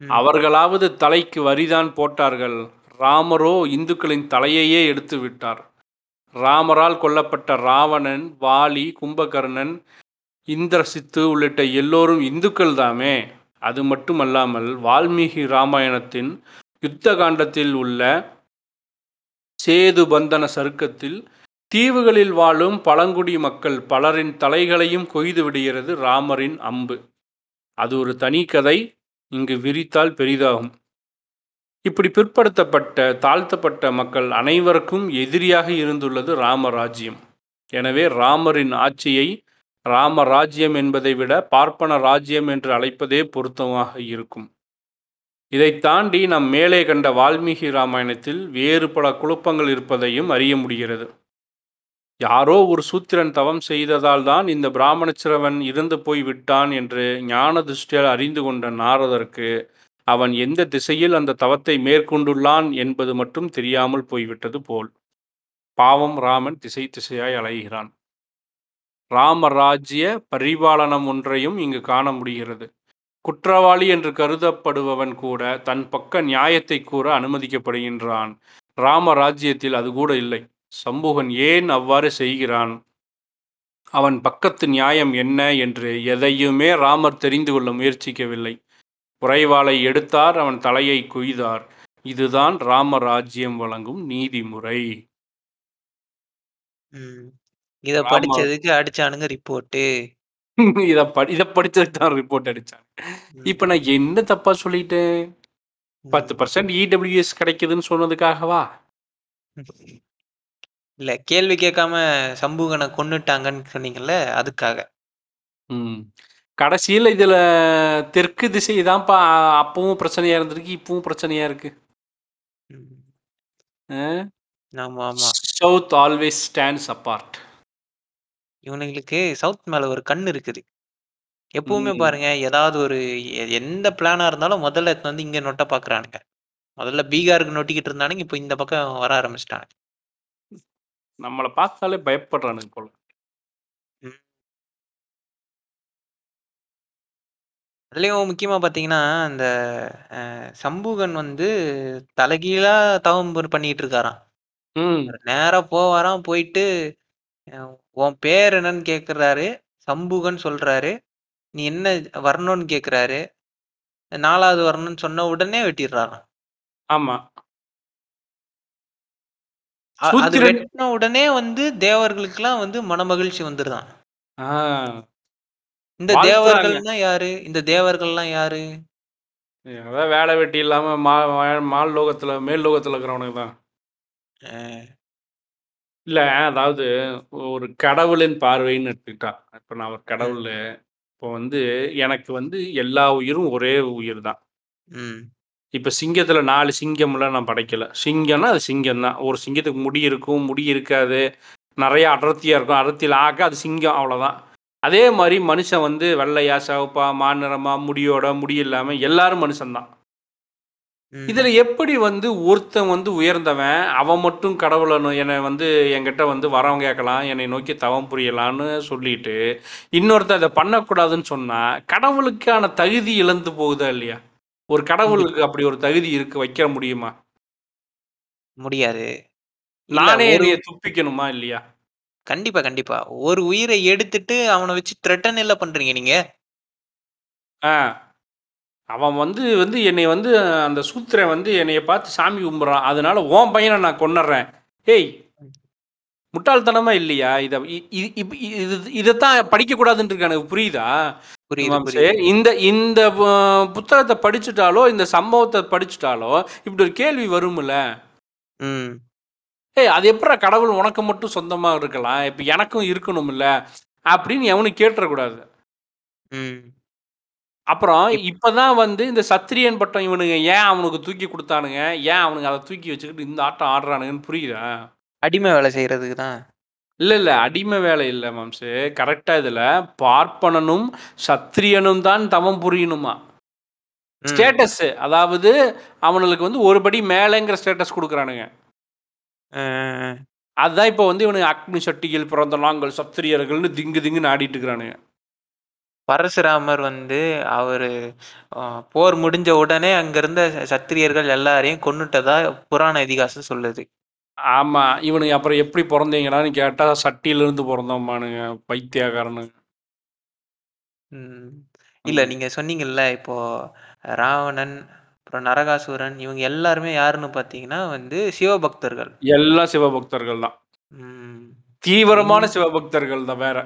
அவர்களாவது தலைக்கு வரிதான் போட்டார்கள். ராமரோ இந்துக்களின் தலையையே எடுத்து விட்டார். ராமரால் கொல்லப்பட்ட ராவணன் வாலி கும்பகர்ணன் இந்திரசித்து உள்ளிட்ட எல்லோரும் இந்துக்கள் தாமே. அது மட்டுமல்லாமல் வால்மீகி ராமாயணத்தின் யுத்த காண்டத்தில் உள்ள சேது பந்தன சருக்கத்தில் தீவுகளில் வாழும் பழங்குடி மக்கள் பலரின் தலைகளையும் கொய்து விடுகிறது ராமரின் அம்பு. அது ஒரு தனி கதை இங்கு விரித்தால் பெரிதாகும். இப்படி பிற்படுத்தப்பட்ட தாழ்த்தப்பட்ட மக்கள் அனைவருக்கும் எதிரியாக இருந்துள்ளது ராமராஜ்யம். எனவே ராமரின் ஆட்சியை ராம ராஜ்யம் என்பதை விட பார்ப்பன ராஜ்யம் என்று அழைப்பதே பொருத்தமாக இருக்கும். இதை தாண்டி நாம் மேலே கண்ட வால்மீகி ராமாயணத்தில் வேறு பல குழப்பங்கள் இருப்பதையும் அறிய முடிகிறது. யாரோ ஒரு சூத்திரன் தவம் செய்ததால் தான் இந்த பிராமணச்சிரவன் இறந்து போய் விட்டான் என்று ஞான திருஷ்டியால் அறிந்து கொண்ட நாரதற்கு அவன் எந்த திசையில் அந்த தவத்தை மேற்கொண்டுள்ளான் என்பது மட்டும் தெரியாமல் போய்விட்டது போல். பாவம் ராமன் திசை திசையாய் அலைகிறான். ராமராஜ்ய பரிபாலனம் ஒன்றையும் இங்கு காண முடிகிறது. குற்றவாளி என்று கருதப்படுபவன் கூட தன் பக்க நியாயத்தை கூற அனுமதிக்கப்படுகின்றான். ராமராஜ்யத்தில் அது கூட இல்லை. சம்புகன் ஏன் அவ்வாறு செய்கிறான்? அவன் பக்கத்து நியாயம் என்ன என்று எதையுமே ராமர் தெரிந்து கொள்ள முயற்சிக்கவில்லை. உறைவாளை எடுத்தார் அவன் தலையை குய்தார். இதுதான் ராமராஜ்யம் வழங்கும் நீதிமுறை. இத படிச்சதுக்கு அடிச்சானுங்க ரிப்போர்ட்டு. இதை படி இதை படிச்சதுக்கு தான் ரிப்போர்ட் அடிச்சான் இப்போ நான் என்ன தப்பா சொல்லிட்டேன்? பத்து பர்சன்ட் இடபிள்யூஎஸ் கிடைக்குதுன்னு சொன்னதுக்காகவா? இல்ல கேள்வி கேட்காம சம்பூகனை கொன்னுட்டாங்கன்னு சொன்னீங்கல்ல அதுக்காக. ம். கடைசியில் இதில் தெற்கு திசை தான்ப்பா அப்பவும் பிரச்சனையாக இருந்திருக்கு இப்பவும் பிரச்சனையாக இருக்கு. ம். ஆமா ஆமா. சவுத் ஆல்வேஸ் ஸ்டாண்ட்ஸ் அப்பார்ட் இவனுங்களுக்கு சவுத் மேல ஒரு கண் இருக்குது. எப்பவுமே ம். பாருங்க ஏதாவது ஒரு எ- எந்த பிளானா இருந்தாலும் முதல்ல எடுத்துன்னு வந்து இங்க நொட்ட பாக்குறானுங்க. முதல்ல பீகாருக்கு நொட்டிக்கிட்டு இருந்தானுங்க இப்போ இந்த பக்கம் வர ஆரம்பிச்சிட்டாங்க நம்மளை பார்த்தாலே பயப்படுறானுங்க போல. அதுலயும் முக்கியமா பாத்தீங்கன்னா அந்த அஹ், சம்பூகன் வந்து தலைகீழா தவம் பண்ணிட்டு இருக்காராம். ம். நேரா போவாராம் போயிட்டு உன் பேர் என்னன்னு கேக்குறாரு. சம்பூகன் சொல்றாரு. நீ என்ன வரணும்னு கேக்குறாரு. நாலாவது வரணும்னு சொன்ன உடனே வெட்டிடுறாராம். ஆமாம் அ- அது சூத்திரன் வெட்டின உடனே வந்து தேவர்களுக்கெல்லாம் வந்து மனமகிழ்ச்சி வந்துருதான். ஆ. இந்த வாழ்த்துறாங்க. தேவர்கள்னா யாரு? இந்த தேவர்கள்லாம் யாரு? அதான் வேலை வெட்டி இல்லாமல் மா மா- மால் லோகத்தில் மேல் லோகத்தில் இருக்கிறவனுக்கு தான் இல்லை அதாவது ஒரு கடவுளின் பார்வைன்னு எடுத்துக்கிட்டா இப்போ நான் ஒரு ம், கடவுள் இப்போ வந்து எனக்கு வந்து எல்லா உயிரும் ஒரே உயிர் தான் ம், இப்போ சிங்கத்தில் நாலு சிங்கம்லாம் நான் படைக்கல. சிங்கம்னா அது சிங்கம் தான் ஒரு சிங்கத்துக்கு முடி இருக்கும் முடி இருக்காது நிறைய அடர்த்தியாக இருக்கும். அடர்த்தியில் ஆக்க அது சிங்கம் அவ்வளோதான் அதே மாதிரி மனுஷன் வந்து வெள்ளையா சிவப்பா மாநிறமா முடியோட முடி இல்லாமல் எல்லாரும் மனுஷன்தான். ம். இதுல எப்படி வந்து ஒருத்தன் வந்து உயர்ந்தவன், அவன் மட்டும் கடவுள நோ என்னை வந்து என்கிட்ட வந்து வரம் கேட்கலாம், என்னை நோக்கி தவம் புரியலான்னு சொல்லிட்டு, இன்னொருத்தன் அத பண்ணக்கூடாதுன்னு சொன்னா, கடவுளுக்கான தகுதி இழந்து போகுதா இல்லையா? ஒரு கடவுளுக்கு அப்படி ஒரு தகுதி இருக்கு வைக்க முடியுமா? முடியாது. இல்ல நானே ஒரு என்னைய துப்பிக்கணுமா இல்லையா? கண்டிப்பா, கண்டிப்பா. ஒரு உயிர எடுத்துட்டு அவன வச்சு த்ரெட்டன் இல்ல பண்றீங்க நீங்க. ஆ. அவன் வந்து வந்து என்னைய வந்து அந்த சூத்திரன் வந்து என்னைய பார்த்து சாமி கும்பிடுறான். அதனால உன் பையன நான் கொன்னுடுறேன். ஏய்! முட்டாள்தனமா இல்லையா? இத இது இதத்தான் படிக்கக்கூடாதுன்னு இருக்கு எனக்கு புரியுதா? இந்த இந்த புத்தகத்த படிச்சுட்டாலோ, இந்த சம்பவத்த படிச்சுட்டாலோ, இப்படி ஒரு கேள்வி வரும்ல. ம். ஏய்! அது எப்புட்றா கடவுள் உனக்கு மட்டும் சொந்தமா இருக்கலாம்? இப்ப எனக்கும் இருக்கணும்ல. அப்படின்னு எவனும் கேட்டுறக்கூடாது. அப்புறம் இப் இப்ப தான் வந்து இந்த சத்திரியன் பட்டம் இவனுங்க ஏன் அவனுக்கு தூக்கி குடுத்தானுங்க? ஏன் அவனுங்க அத தூக்கி வச்சுக்கிட்டு இந்த ஆட்டம் ஆடுறானுங்கன்னு புரியுதா? அடிமை வேலை செய்றதுக்கு தான். இல்ல, இல்ல. அடிமை வேலை இல்ல மாம்சு. கரெக்ட்டா இதுல பார்ப்பனனும், சத்திரியனும் தான் தவம் புரியணுமா. ம். ஸ்டேட்டஸ் அதாவது அவனுங்களுக்கு வந்து ஒரு படி மேலங்கிற ஸ்டேட்டஸ் குடுக்குறானுங்க. அ, அ, அ. அதான் இப்ப வந்து இவனுங்க அக்னி சட்டியில் பிறந்த நாங்கள் சத்திரியர்கள்னு திங்கு திங்குன்னு ஆடிட்டு இருக்கிறானுங்க. பரசுராமர் வந்து அவரு அ போர் முடிஞ்ச உடனே அங்க இருந்த சத்திரியர்கள் எல்லாரையும் கொன்னுட்டதா புராண இதிகாசம் சொல்லுது. ஆமா. இவனுங்க அப்புறம் எப்படி பொறந்தீங்கடான்னு கேட்டா, சட்டியிலிருந்து பொறந்தோம்பானுங்க. பைத்தியக்காரனுங்க. ம். இல்ல ம். நீங்க சொன்னீங்கல்ல, இப்போ ராவணன், அப்புறம் நரகாசுரன் இவங்க எல்லாருமே யாருன்னு பார்த்தீங்கன்னா வந்து சிவபக்தர்கள். எல்லாம் சிவபக்தர்கள் தான். ம். தீவிரமான சிவபக்தர்கள் தான் வேற.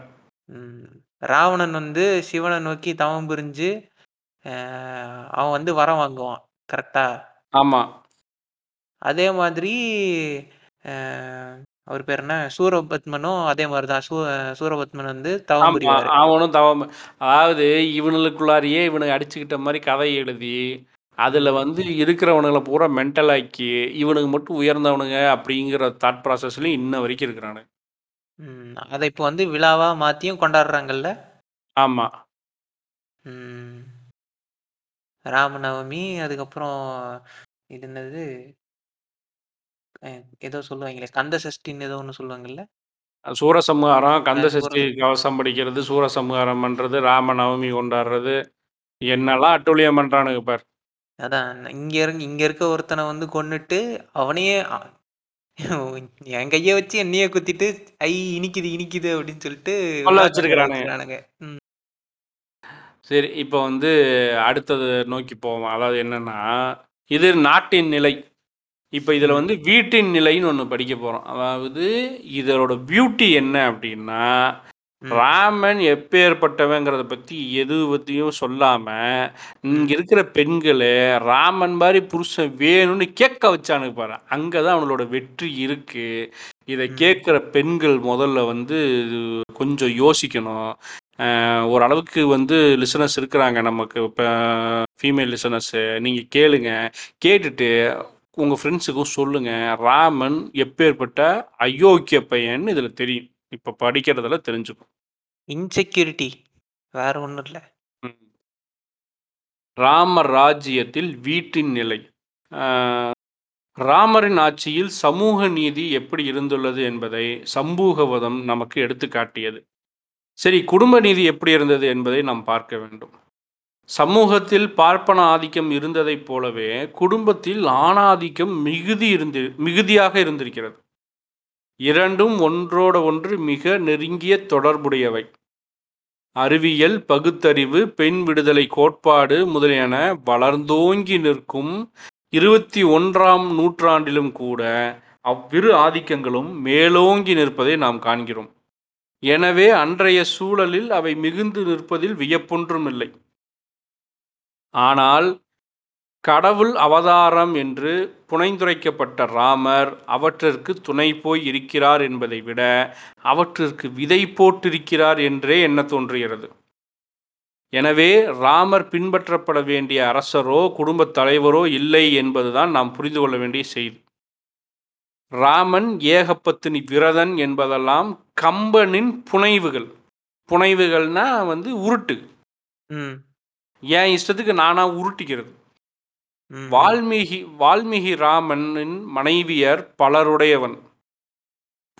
ம். ராவணன் வந்து சிவன நோக்கி தவம் புரிஞ்சு, அ அவன் வந்து வரம் வாங்குவான். கரெக்ட்டா? ஆமா. அதே மாதிரி அ அவர் பேர் என்ன? சூரபத்மனும் அதே மாரி தான். சூ சூரபத்மன் வந்து தவம் ஆமா. புரிவாரு. அவனும் தவம் அதாவது இவனுங்களுக்குள்ளாரையே இவனுங்க அடிச்சுக்கிட்ட மாரி கதை எழுதி, அதுல. வந்து இருக்கிறவனுங்கள பூரா மென்டல் ஆக்கி, இவனுங்க மட்டும் உயர்ந்தவனுங்க அப்படிங்கிற தாட் ப்ராசஸ்லயும் இன்ன வரைக்கும் இருக்கிறானுங்க. ம். அத இப்ப வந்து விழாவா மாத்தியும் கொண்டாடுறாங்கல்ல? ஆமா. ம். ராமநவமி, அதுக்கப்புறம் இது என்னது? அ ஏதோ சொல்லுவாங்களே, கந்த சஷ்டின்னு ஏதோ ஒண்ணு சொல்லுவாங்கல்ல? சூரசம்ஹாரம், அ கந்த சஷ்டி கவசம் படிக்கிறது, சூரசம்ஹாரம் பண்றது, ராமநவமி கொண்டாடுறது, ம். என்னெல்லாம் அட்டூழியம் பண்றானுங்க பார். அதான் இங்க இங்க இருக்க ஒருத்தன வந்து கொன்னுட்டு, அவனையே அ என் கைய வச்சு என்னையே குத்திட்டு, "ஐ இனிக்குது, இனிக்குது" அப்படின்னு சொல்லிட்டு வச்சிருக்கிறானுங்க. ம். சரி, இப்ப வந்து அடுத்தது நோக்கி போவோம். அதாவது என்னன்னா, இது நாட்டின் நிலை. இப்ப இதுல ம். வந்து வீட்டின் நிலைன்னு ஒண்ணு படிக்க போறோம். அதாவது இதோட பியூட்டி என்ன அப்படின்னா. ராமன் எப்பேர்ப்பட்டவங்கிறத பத்தி எது பத்தியும் சொல்லாம, இங்க ம். இருக்கிற பெண்கள ராமன் மாரி புருஷன் வேணும்னு கேட்க வச்சானுங்க பாரு. அங்க தான் அவனோட வெற்றி இருக்கு. இத ம். கேட்கிற பெண்கள் முதல்ல வந்து கொஞ்சம் யோசிக்கணும். அ ஓரளவுக்கு வந்து லிசனர்ஸ் இருக்கிறாங்க நமக்கு இப்ப ஃபீமேல் லிசனர்ஸு. நீங்க கேளுங்க. கேட்டுட்டு உங்க ஃப்ரெண்ட்ஸுக்கும் சொல்லுங்க. ராமன் எப்பேர்ப்பட்ட அயோக்கிய பையன்னு இதுல தெரியும். இப்ப படிக்கிறதுல தெரிஞ்சுக்கும். இன்செக்யூரிட்டி. வேற ஒண்ணும் இல்ல. ம். ராம ராஜ்யத்தில் வீட்டின் நிலை. ராமரின் ஆட்சியில் சமூக நீதி எப்படி இருந்துள்ளது என்பதை சம்பூகவதம் நமக்கு எடுத்துக்காட்டியது. சரி குடும்ப நீதி எப்படி இருந்தது என்பதை நாம் பார்க்க வேண்டும். சமூகத்தில் பார்ப்பன ஆதிக்கம் இருந்ததைப் போலவே, குடும்பத்தில் ஆணாதிக்கம் மிகுதி இருந்து மிகுதியாக இருந்திருக்கிறது. இரண்டும் ஒன்றோட ஒன்று மிக நெருங்கிய தொடர்புடையவை. அறிவியல், பகுத்தறிவு, பெண் விடுதலை கோட்பாடு முதலியன வளர்ந்தோங்கி நிற்கும் 21ஆம் நூற்றாண்டிலும் கூட, அவ்விரு ஆதிக்கங்களும் மேலோங்கி நிற்பதை நாம் காண்கிறோம். எனவே அன்றைய சூழலில் அவை மிகுந்து நிற்பதில் வியப்பொன்றுமில்லை. ஆனால், கடவுள் அவதாரம் என்று புனைந்துரைக்கப்பட்ட ராமர், அவற்றிற்கு துணை போய் இருக்கிறார் என்பதை விட, அவற்றிற்கு விதை போட்டிருக்கிறார் என்றே எண்ணத் தோன்றுகிறது. எனவே, ராமர் பின்பற்றப்பட வேண்டிய அரசரோ, குடும்பத் தலைவரோ இல்லை என்பதுதான் நாம் புரிந்து கொள்ள வேண்டிய செய்தி. ராமன் ஏகபத்தினி விரதன் என்பதெல்லாம் கம்பனின் புனைவுகள். புனைவுகள்னா வந்து உருட்டு. என் இஷ்டத்துக்கு நானா உருட்டிக்கிறது. வால்மீகி வால்மீகி ராமனின் மனைவியர் பலருடையவன்.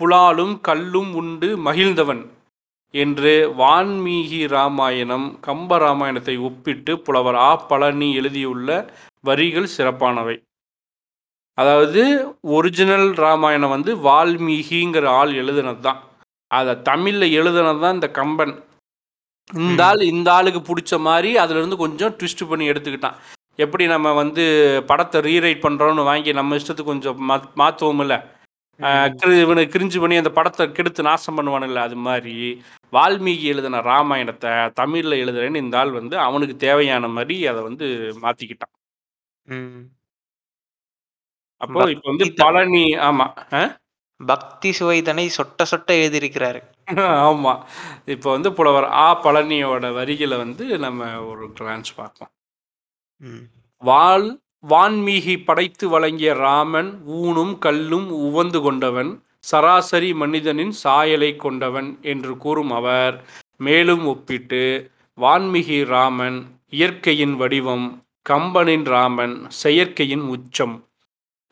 புலாலும் கல்லும் உண்டு மகிழ்ந்தவன் என்று வால்மீகி ராமாயணம் கம்ப ராமாயணத்தை ஒப்பிட்டு புலவர் ஆ. பழனி எழுதியுள்ள வரிகள் சிறப்பானவை. அதாவது ஒரிஜினல் ராமாயணம் வந்து வால்மீகிங்கிற ஆள் எழுதுனது தான் அதை தமிழில் எழுதுனது தான் இந்த கம்பன். இந்த ஆள் இந்த ஆளுக்கு பிடிச்ச மாதிரி அதுலேருந்து கொஞ்சம் ட்விஸ்ட் பண்ணி எடுத்துக்கிட்டான். எப்படி நம்ம வந்து படத்தை ரீரைட் பண்ணுறோன்னு வாங்கி நம்ம இஷ்டத்துக்கு கொஞ்சம் மா மாற்றுவோம்ல இவனை கிரிஞ்சு பண்ணி அந்த படத்தை கெடுத்து நாசம் பண்ணுவானுல்ல அது மாதிரி. வால்மீகி எழுதின ராமாயணத்தை தமிழில் எழுதுறேன்னு இந்த ஆள் வந்து அவனுக்கு தேவையான மாதிரி அதை வந்து மாற்றிக்கிட்டான். அப்போ இப்போ வந்து பழனி ஆமா ஆ? பக்தி சுவைதனை சொட்ட சொட்ட எழுதியிருக்கிறாரு. ஆமா. இப்போ வந்து புலவர் ஆ பழனியோட வரிகளை வந்து நம்ம ஒரு கிளான்ஸ் பார்ப்போம். ம். வாள் வான்மீகி படைத்து வழங்கிய ராமன் ஊனும் கல்லும் உவந்து கொண்டவன் சராசரி மனிதனின் சாயலை கொண்டவன் என்று கூறும் அவர். மேலும் ஒப்பிட்டு வான்மீகி ராமன் இயற்கையின் வடிவம் கம்பனின் ராமன் செயற்கையின் உச்சம்.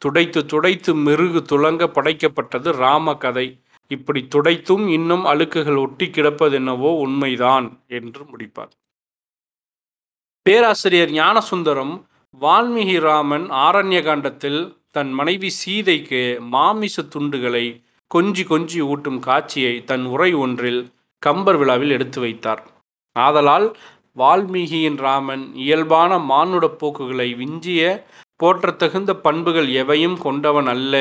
துடைத்து துடைத்து மிருகு துலங்க படைக்கப்பட்டது ராம கதை. இப்படி துடைத்தும் இன்னும் அழுக்குகள் ஒட்டி கிடப்பதென்னவோ உண்மைதான் என்று முடிப்பார். பேராசிரியர் ஞானசுந்தரம் வால்மீகி ராமன் ஆரண்ய காண்டத்தில் தன் மனைவி சீதைக்கு மாமிச துண்டுகளை கொஞ்சி கொஞ்சி ஊட்டும் காட்சியை தன் உரை ஒன்றில் கம்பர் விழாவில் எடுத்து வைத்தார். ஆதலால் வால்மீகியின் ராமன் இயல்பான மானுட போக்குகளை விஞ்சிய போற்றத்தகுந்த பண்புகள் எவையும் கொண்டவன் அல்ல.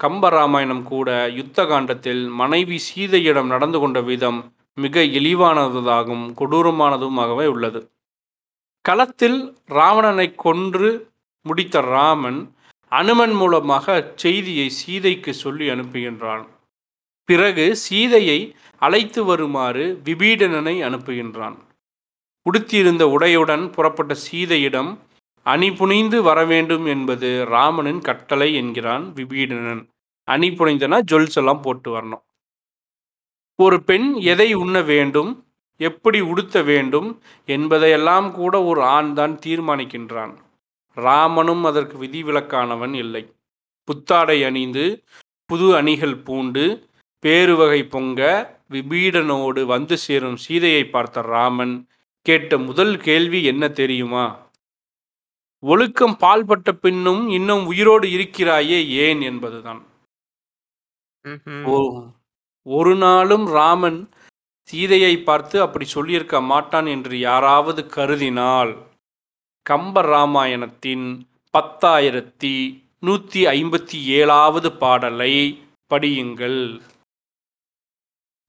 கம்பராமாயணம் கூட யுத்த காண்டத்தில் மனைவி சீதையிடம் நடந்து கொண்ட விதம் மிக இழிவானதாகவும் கொடூரமானதுமாகவே உள்ளது. களத்தில் ராவணனை கொன்று முடித்த ராமன் அனுமன் மூலமாக அச்செய்தியை சீதைக்கு சொல்லி அனுப்புகின்றான். பிறகு சீதையை அழைத்து வருமாறு விபீடனனை அனுப்புகின்றான். உடுத்தியிருந்த உடையுடன் புறப்பட்ட சீதையிடம் அணி புனைந்து வர வேண்டும் என்பது ராமனின் கட்டளை என்கிறான் விபீடனன். அணிபுனைந்தனா ஜொல்ஸ் எல்லாம் போட்டு வரணும். ஒரு பெண் எதை உண்ண வேண்டும்? எப்படி உடுத்த வேண்டும் என்பதையெல்லாம் கூட ஒரு ஆண் தான் தீர்மானிக்கின்றான். ராமனும் அதற்கு விதிவிலக்கானவன் இல்லை. புத்தாடை அணிந்து புது அணிகள் பூண்டு பேருவகை பொங்க விபீடனோடு வந்து சேரும் சீதையை பார்த்த ராமன் கேட்ட முதல் கேள்வி என்ன தெரியுமா? ஒழுக்கம் பால்பட்ட பின்னும் இன்னும் உயிரோடு இருக்கிறாயே ஏன் என்பதுதான். ஒரு நாளும் ராமன் சீதையை பார்த்து அப்படி சொல்லியிருக்க மாட்டான் என்று யாராவது கருதினால் கம்ப ராமாயணத்தின் பத்தாயிரத்தி நூற்றி ஐம்பத்தி ஏழாவது பாடலை படியுங்கள்.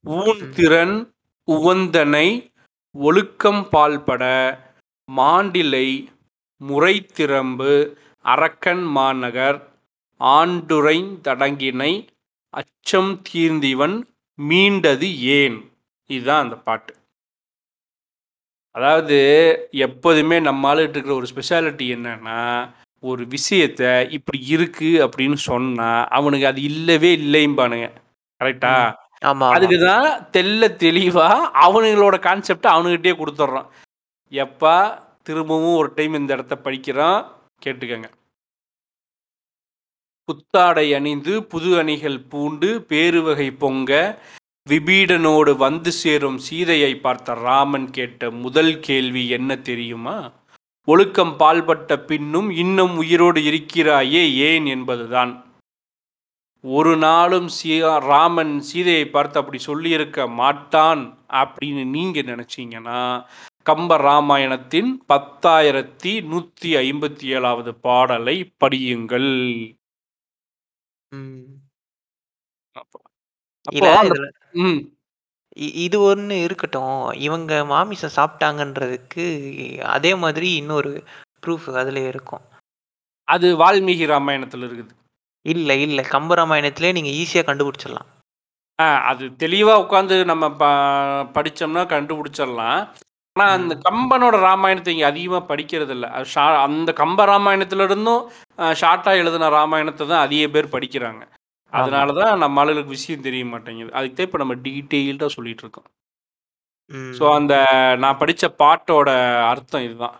ஊன்திறன் உவந்தனை ஒழுக்கம் பால்பட மாண்டிலை முறைத்திறம்பு அரக்கன் மாநகர் ஆண்டுரைந்தடங்கினை அச்சம் தீர்ந்திவன் மீண்டது ஏன்? இதுதான் அந்த பாட்டு. அதாவது எப்போதுமே நம்ம ஆளுகிட்ட இருக்கிற ஒரு ஸ்பெஷாலிட்டி என்னன்னா ஒரு விஷயத்த இப்படி இருக்கு அப்படின்னு சொன்னா அவனுக்கு அது இல்லவே இல்லைம்பானுங்க. கரெக்டா ஆமா ஆமா. அதுக்கு தான் தெல்ல தெளிவா அவனுங்களோட கான்செப்டை அவனுக்கிட்டே கொடுத்துட்றான் எப்பா திரும்பவும் ஒரு டைம் இந்த இடத்த படிக்கிறோம் கேட்டுக்கங்க. புத்தாடை அணிந்து புது அணிகள் பூண்டு பேருவகை பொங்க விபீடனோடு வந்து சேரும் சீதையை பார்த்த ராமன் கேட்ட முதல் கேள்வி என்ன தெரியுமா? ஒழுக்கம் பால்பட்ட பின்னும் இன்னும் உயிரோடு இருக்கிறாயே ஏன் என்பதுதான். ஒரு நாளும் சீ ராமன் சீதையை பார்த்து அப்படி சொல்லியிருக்க மாட்டான் அப்படின்னு நீங்க நினைச்சீங்கன்னா கம்ப ராமாயணத்தின் பத்தாயிரத்தி நூத்தி ஐம்பத்தி ஏழாவது பாடலை படியுங்கள். ம். அப்போ இல்ல அப்போ அந்த- இதுல ம். இ- இது ஒன்று இருக்கட்டும். இவங்க மாமிசம் சாப்பிட்டாங்கன்றதுக்கு அதே மாதிரி இன்னொரு ப்ரூஃப் அதுல இருக்கும். அது வால்மீகி ராமாயணத்தில் இருக்குது. இல்லை இல்லை. கம்பராமாயணத்திலே நீங்கள் ஈஸியாக கண்டுபிடிச்சிடலாம். ஆ அது தெளிவாக உட்காந்து நம்ம ப படித்தோம்னா கண்டுபிடிச்சிடலாம். ஆனால் அந்த கம்பனோட ராமாயணத்தை இங்கே அதிகமாக படிக்கிறது இல்லை அது ஷா அந்த கம்ப ராமாயணத்துல இருந்தும் ஷார்ட்டாக எழுதின ராமாயணத்தை தான் அதிக பேர் படிக்கிறாங்க. அதனால தான் நம்ம ஆளுகளுக்கு விஷயம் தெரிய மாட்டேங்குது. அதுக்கு தான் இப்போ நம்ம டீட்டெயில்டாக சொல்லிட்டு இருக்கோம். ம். ஸோ அந்த நான் படித்த பாட்டோட அர்த்தம் இதுதான்.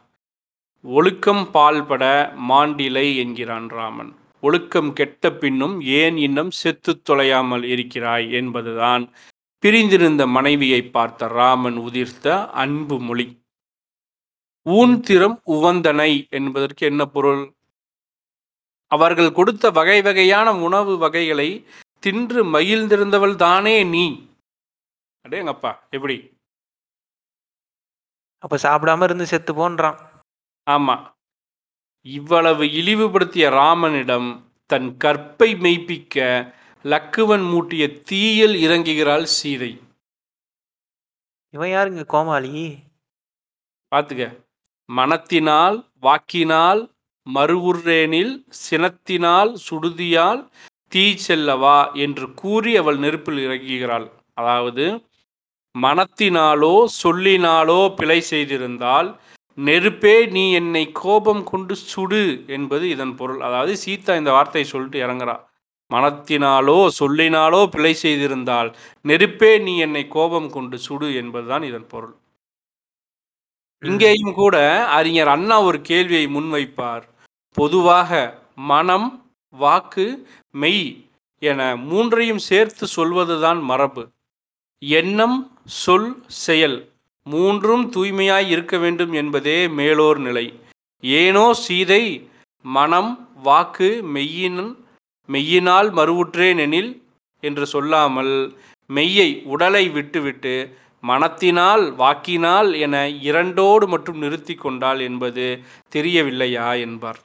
ஒழுக்கம் பால்பட மாண்டிலை என்கிறான் ராமன். ஒழுக்கம் கெட்ட பின்னும் ஏன் இன்னும் செத்துத் தொலையாமல் இருக்கிறாய்? என்பதுதான் பிரிந்திருந்த மனைவியை பார்த்த ராமன் உதிர்த்த அன்பு மொழி. ஊன் திறம் உவந்தனை என்பதற்கு என்ன பொருள்? அவர்கள் கொடுத்த வகை வகையான உணவு வகைகளை தின்று மகிழ்ந்திருந்தவள் தானே நீ? அடேங்கப்பா எப்படி? அப்போ சாப்பிடாம இருந்து செத்து போன்றான். ஆமா. இவ்வளவு இழிவுபடுத்திய ராமனிடம் தன் கற்பை மெய்ப்பிக்க லக்குவன் மூட்டிய தீயில் இறங்குகிறாள் சீதை. இவன் யாருங்க கோமாளி? பார்த்துக்க மனத்தினால் வாக்கினால் மறுவுர்ரேனில் சினத்தினால் சுடுதியால் தீ செல்லவா என்று கூறி அவள் நெருப்பில் இறங்குகிறாள். அதாவது மனத்தினாலோ சொல்லினாலோ பிழை செய்திருந்தால் நெருப்பே நீ என்னை கோபம் கொண்டு சுடு என்பது இதன் பொருள். அதாவது சீதா இந்த வார்த்தையை சொல்லிட்டு இறங்குறா. மனத்தினாலோ சொல்லினாலோ பிழை செய்திருந்தால் நெருப்பே நீ என்னை கோபம் கொண்டு சுடு என்பதுதான் இதன் பொருள். இங்கேயும் கூட அறிஞர் அண்ணா ஒரு கேள்வியை முன்வைப்பார். பொதுவாக மனம் வாக்கு மெய் என மூன்றையும் சேர்த்து சொல்வதுதான் மரபு. எண்ணம் சொல் செயல் மூன்றும் தூய்மையாய் இருக்க வேண்டும் என்பதே மேலோர் நிலை. ஏனோ சீதை மனம் வாக்கு மெய்யின் மெய்யினால் மறுவுற்றேன் எனில் என்று சொல்லாமல் மெய்யை உடலை விட்டுவிட்டு மனத்தினால் வாக்கினால் என இரண்டோடு மட்டும் நிறுத்தி கொண்டாள் என்பது தெரியவில்லையா என்பார்.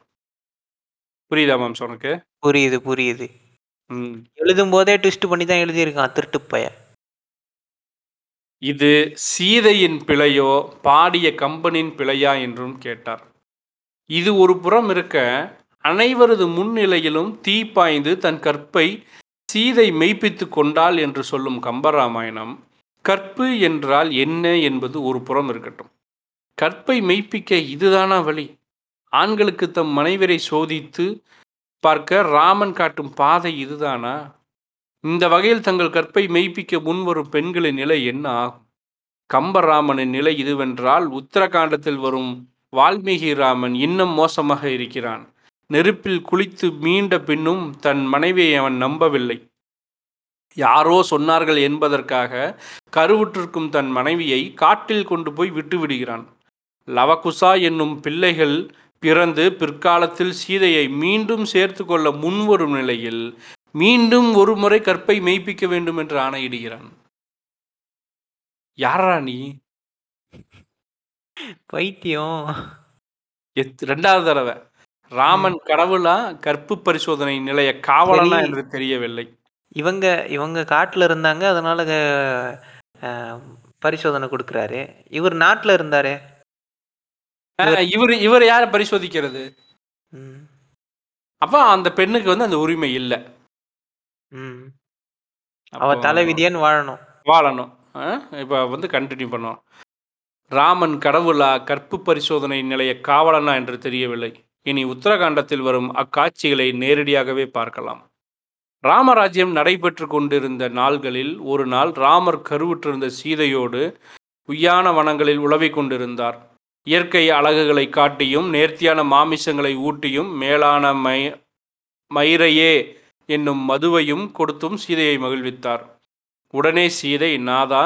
புரியுதா மாம்ஸ் உனக்கு? புரியுது புரியுது. ம். எழுதும் போதே ட்விஸ்ட் பண்ணி தான் எழுதியிருக்கான் திருட்டு பைய. இது சீதையின் பிழையோ பாடிய கம்பனின் பிழையா என்றும் கேட்டார். இது ஒரு புறம் இருக்க அனைவரது முன்னிலையிலும் தீ பாய்ந்து தன் கற்பை சீதை மெய்ப்பித்து கொண்டாள் என்று சொல்லும் கம்பராமாயணம் கற்பு என்றால் என்ன என்பது ஒரு புறம் இருக்கட்டும். கற்பை மெய்ப்பிக்க இதுதானா வழி? ஆண்களுக்கு தம் மனைவரை சோதித்து பார்க்க ராமன் காட்டும் பாதை இதுதானா? இந்த வகையில் தங்கள் கற்பை மெய்ப்பிக்க முன்வரும் பெண்களின் நிலை என்ன ஆகும்? கம்பராமனின் நிலை இதுவென்றால் உத்தரகாண்டத்தில் வரும் வால்மீகி ராமன் இன்னும் மோசமாக இருக்கிறான். நெருப்பில் குளித்து மீண்ட பின்னும் தன் மனைவியை அவன் நம்பவில்லை. யாரோ சொன்னார்கள் என்பதற்காக கருவுற்றிருக்கும் தன் மனைவியை காட்டில் கொண்டு போய் விட்டுவிடுகிறான். லவகுசா என்னும் பிள்ளைகள் பிறந்து பிற்காலத்தில் சீதையை மீண்டும் சேர்த்து கொள்ள முன்வரும் நிலையில் மீண்டும் ஒரு முறை கற்பை மெய்ப்பிக்க வேண்டும் என்று ஆணையிடுகிறான். யாரா நீ? பைத்தியம். ரெண்டாவது தடவை. ராமன் கடவுளா கற்பு பரிசோதனை நிலைய காவலனா. என்று தெரியவில்லை. இவங்க இவங்க காட்டில் இருந்தாங்க அதனால பரிசோதனை கொடுக்குறாரு. இவர் நாட்டில் இருந்தாரே. இவர் இவர் யாரை பரிசோதிக்கிறது? அப்ப அந்த பெண்ணுக்கு வந்து அந்த உரிமை இல்லை. அவ தலைவிதியன்னு வாழணும். வாழணும். இப்போ வந்து கண்டினியூ பண்ணோம் ராமன் கடவுளா கற்பு பரிசோதனை நிலைய காவலனா என்று தெரியவில்லை. இனி உத்தரகாண்டத்தில் வரும் அக்காட்சிகளை நேரடியாகவே பார்க்கலாம். ராமராஜ்யம் நடைபெற்று கொண்டிருந்த நாள்களில் ஒரு நாள் ராமர் கருவுற்றிருந்த சீதையோடு உய்யான வனங்களில் உழவிக் கொண்டிருந்தார். இயற்கை அழகுகளை காட்டியும் நேர்த்தியான மாமிசங்களை ஊட்டியும் மேலான மை மயிரையே என்னும் மதுவையும் கொடுத்தும் சீதையை மகிழ்வித்தார். உடனே சீதை நாதா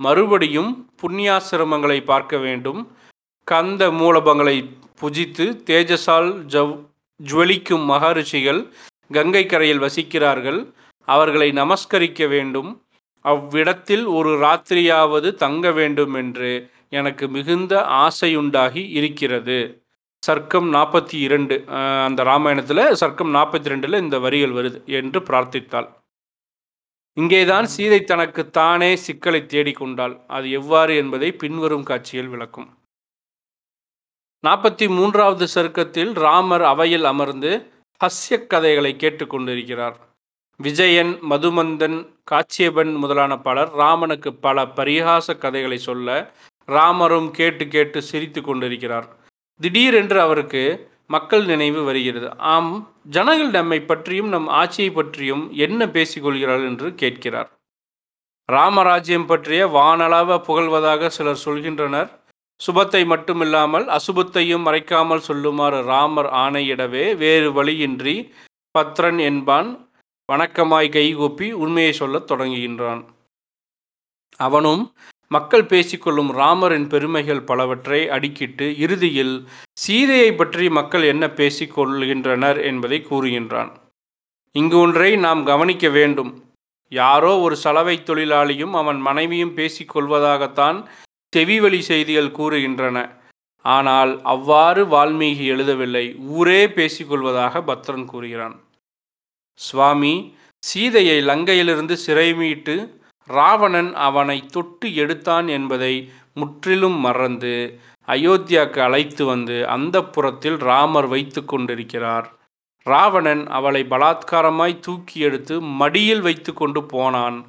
மறுபடியும் புண்ணியாசிரமங்களை பார்க்க வேண்டும். கந்த மூலபங்களை புஜித்து தேஜஸால் ஜவ் ஜுவலிக்கும் மகரிஷிகள் கங்கை கரையில் வசிக்கிறார்கள். அவர்களை நமஸ்கரிக்க வேண்டும். அவ்விடத்தில் ஒரு ராத்திரியாவது தங்க வேண்டும் என்று எனக்கு மிகுந்த ஆசையுண்டாகி இருக்கிறது. சர்க்கம் நாற்பத்தி இரண்டு அந்த ராமாயணத்தில் சர்க்கம் நாற்பத்தி ரெண்டில் இந்த வரிகள் வருது என்று பிரார்த்தித்தாள். இங்கேதான் சீதை தனக்கு தானே சிக்கலை தேடிக்கொண்டாள். அது எவ்வாறு என்பதை பின்வரும் காட்சியில் விளக்கும். நாற்பத்தி மூன்றாவது சருக்கத்தில் ராமர் அவையில் அமர்ந்து ஹஸ்ய கதைகளை கேட்டுக்கொண்டிருக்கிறார். விஜயன் மதுமந்தன் காச்சியபன் முதலான பலர் ராமனுக்கு பல பரிகாச கதைகளை சொல்ல ராமரும் கேட்டு கேட்டு சிரித்து கொண்டிருக்கிறார். திடீரென்று அவருக்கு மக்கள் நினைவு வருகிறது. ஆம் ஜனங்கள் நம்மை பற்றியும் நம் ஆட்சியை பற்றியும் என்ன பேசிக்கொள்கிறார்கள்? என்று கேட்கிறார். ராமராஜ்யம் பற்றிய வானளாவ புகழ்வதாக சிலர் சொல்கின்றனர். சுபத்தை மட்டுமில்லாமல் அசுபத்தையும் மறைக்காமல் சொல்லுமாறு ராமர் ஆணையிடவே வேறு வழியின்றி பத்ரன் என்பான். வணக்கமாய் கைகூப்பி உண்மையை சொல்லத் தொடங்குகின்றான். அவனும் மக்கள் பேசிக்கொள்ளும் ராமரின் பெருமைகள் பலவற்றை அடுக்கிட்டு இறுதியில் சீதையை பற்றி மக்கள் என்ன பேசிக்கொள்கின்றனர் என்பதை கூறுகின்றான். இங்கு ஒன்றை நாம் கவனிக்க வேண்டும். யாரோ ஒரு சலவை தொழிலாளியும் அவன் மனைவியும் பேசிக்கொள்வதாகத்தான் செவிவழி செய்திகள் கூறுகின்றன. ஆனால் அவ்வாறு வால்மீகி எழுதவில்லை. ஊரே பேசிக்கொள்வதாக பத்ரன் கூறுகிறான். சுவாமி சீதையை லங்கையிலிருந்து சிறை மீட்டு ராவணன் அவனை தொட்டு எடுத்தான் என்பதை முற்றிலும் மறந்து அயோத்தியாவுக்கு அழைத்து வந்து அந்த புறத்தில் ராமர் வைத்து கொண்டிருக்கிறார். ராவணன் அவளை பலாத்காரமாய் தூக்கி எடுத்து மடியில் வைத்து கொண்டு போனான்.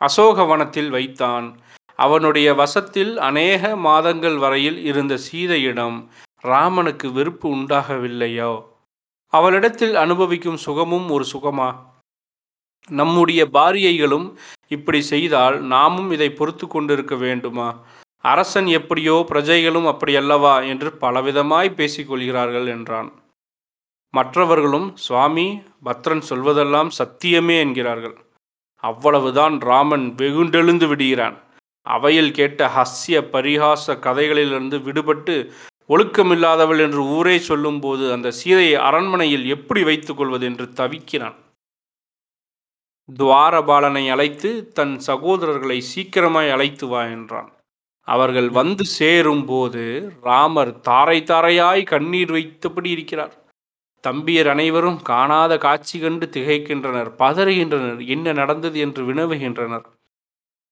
அசோகவனத்தில் வைத்தான். அவனுடைய வசத்தில் அநேக மாதங்கள் வரையில் இருந்த சீதையிடம் ராமனுக்கு வெறுப்பு உண்டாகவில்லையோ? அவளிடத்தில் அனுபவிக்கும் சுகமும் ஒரு சுகமா? நம்முடைய பாரியைகளும் இப்படி செய்தால் நாமும் இதை பொறுத்து கொண்டிருக்க வேண்டுமா? அரசன் எப்படியோ பிரஜைகளும் அப்படி அல்லவா என்று பலவிதமாய் பேசிக்கொள்கிறார்கள் என்றான். மற்றவர்களும் சுவாமி பத்ரன் சொல்வதெல்லாம் சத்தியமே என்கிறார்கள். அவ்வளவுதான் ராமன் வெகுண்டெழுந்து விடுகிறான். அவையில் கேட்ட ஹஸ்ய பரிகாச கதைகளிலிருந்து விடுபட்டு ஒழுக்கமில்லாதவள் என்று ஊரே சொல்லும்போது அந்த சீதையை அரண்மனையில் எப்படி வைத்துக்கொள்வது என்று தவிக்கிறான். துவாரபாலனை அழைத்து தன் சகோதரர்களை சீக்கிரமாய் அழைத்து வா என்றான். அவர்கள் வந்து சேரும் போது ராமர் தாரை தாரையாய் கண்ணீர் வைத்தபடி இருக்கிறார். தம்பியர் அனைவரும் காணாத காட்சி கண்டு திகைக்கின்றனர் பதறுகின்றனர் என்ன நடந்தது என்று வினவுகின்றனர்.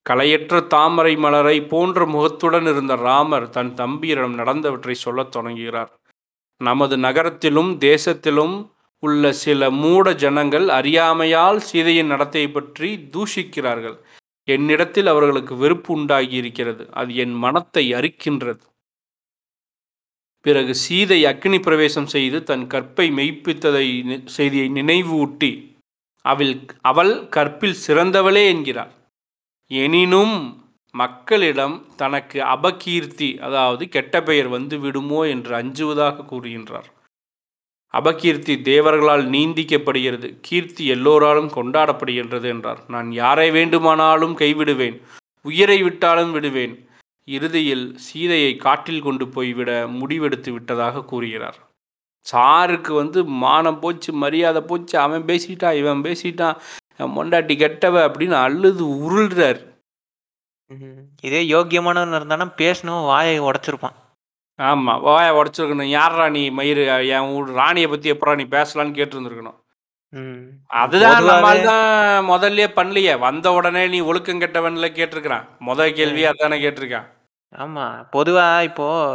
கலையற்ற தாமரை மலரை போன்ற முகத்துடன் இருந்த ராமர் தன் தம்பியரிடம் நடந்தவற்றை சொல்லத் தொடங்குகிறார். நமது நகரத்திலும் தேசத்திலும் உள்ள சில மூட ஜனங்கள் அறியாமையால் சீதையின் நடத்தை பற்றி தூஷிக்கிறார்கள். என்னிடத்தில் அவர்களுக்கு வெறுப்பு உண்டாகி இருக்கிறது அது என் மனத்தை அரிக்கின்றது. பிறகு சீதை அக்னி பிரவேசம் செய்து தன் கற்பை மெய்ப்பித்ததை செய்தியை நினைவூட்டி அவள் அவள் கற்பில் சிறந்தவளே என்கிறார் எனினும் மக்களிடம் தனக்கு அபகீர்த்தி அதாவது கெட்ட பெயர் வந்து விடுமோ என்று அஞ்சுவதாக கூறுகின்றார். அபகீர்த்தி தேவர்களால் நீந்திக்கப்படுகிறது. கீர்த்தி எல்லோராலும் கொண்டாடப்படுகின்றது என்றார். நான் யாரை வேண்டுமானாலும் கைவிடுவேன். உயிரை விட்டாலும் விடுவேன். இறுதியில் சீதையை காட்டில் கொண்டு போய் விட முடிவெடுத்து விட்டதாக கூறுகிறார். சாருக்கு வந்து மானம் போச்சு மரியாதை போச்சு அவன் பேசிட்டான் இவன் பேசிட்டான் என் மொண்டாட்டி கெட்டவ அப்படின்னு அழுது உருள்றார். இதே யோக்கியமானவன் இருந்தானா பேசணும் வாயை உடைச்சிருப்பான். ஆமாம் வாயை உடச்சிருக்கணும். யாரா நீ மயிறு? என் ஊர் ராணியை பற்றி எப்படா நீ பேசலான்னு கேட்டிருந்துருக்கணும். ம். அதுதான் பொதுவாவே- தான் முதல்லயே பண்ணலையே. வந்த உடனே நீ ஒழுக்கம் கெட்டவன்ல கேட்டிருக்கிறான். முதல் கேள்வி அதானே கேட்டிருக்கான். ஆமா. பொதுவா இப்போ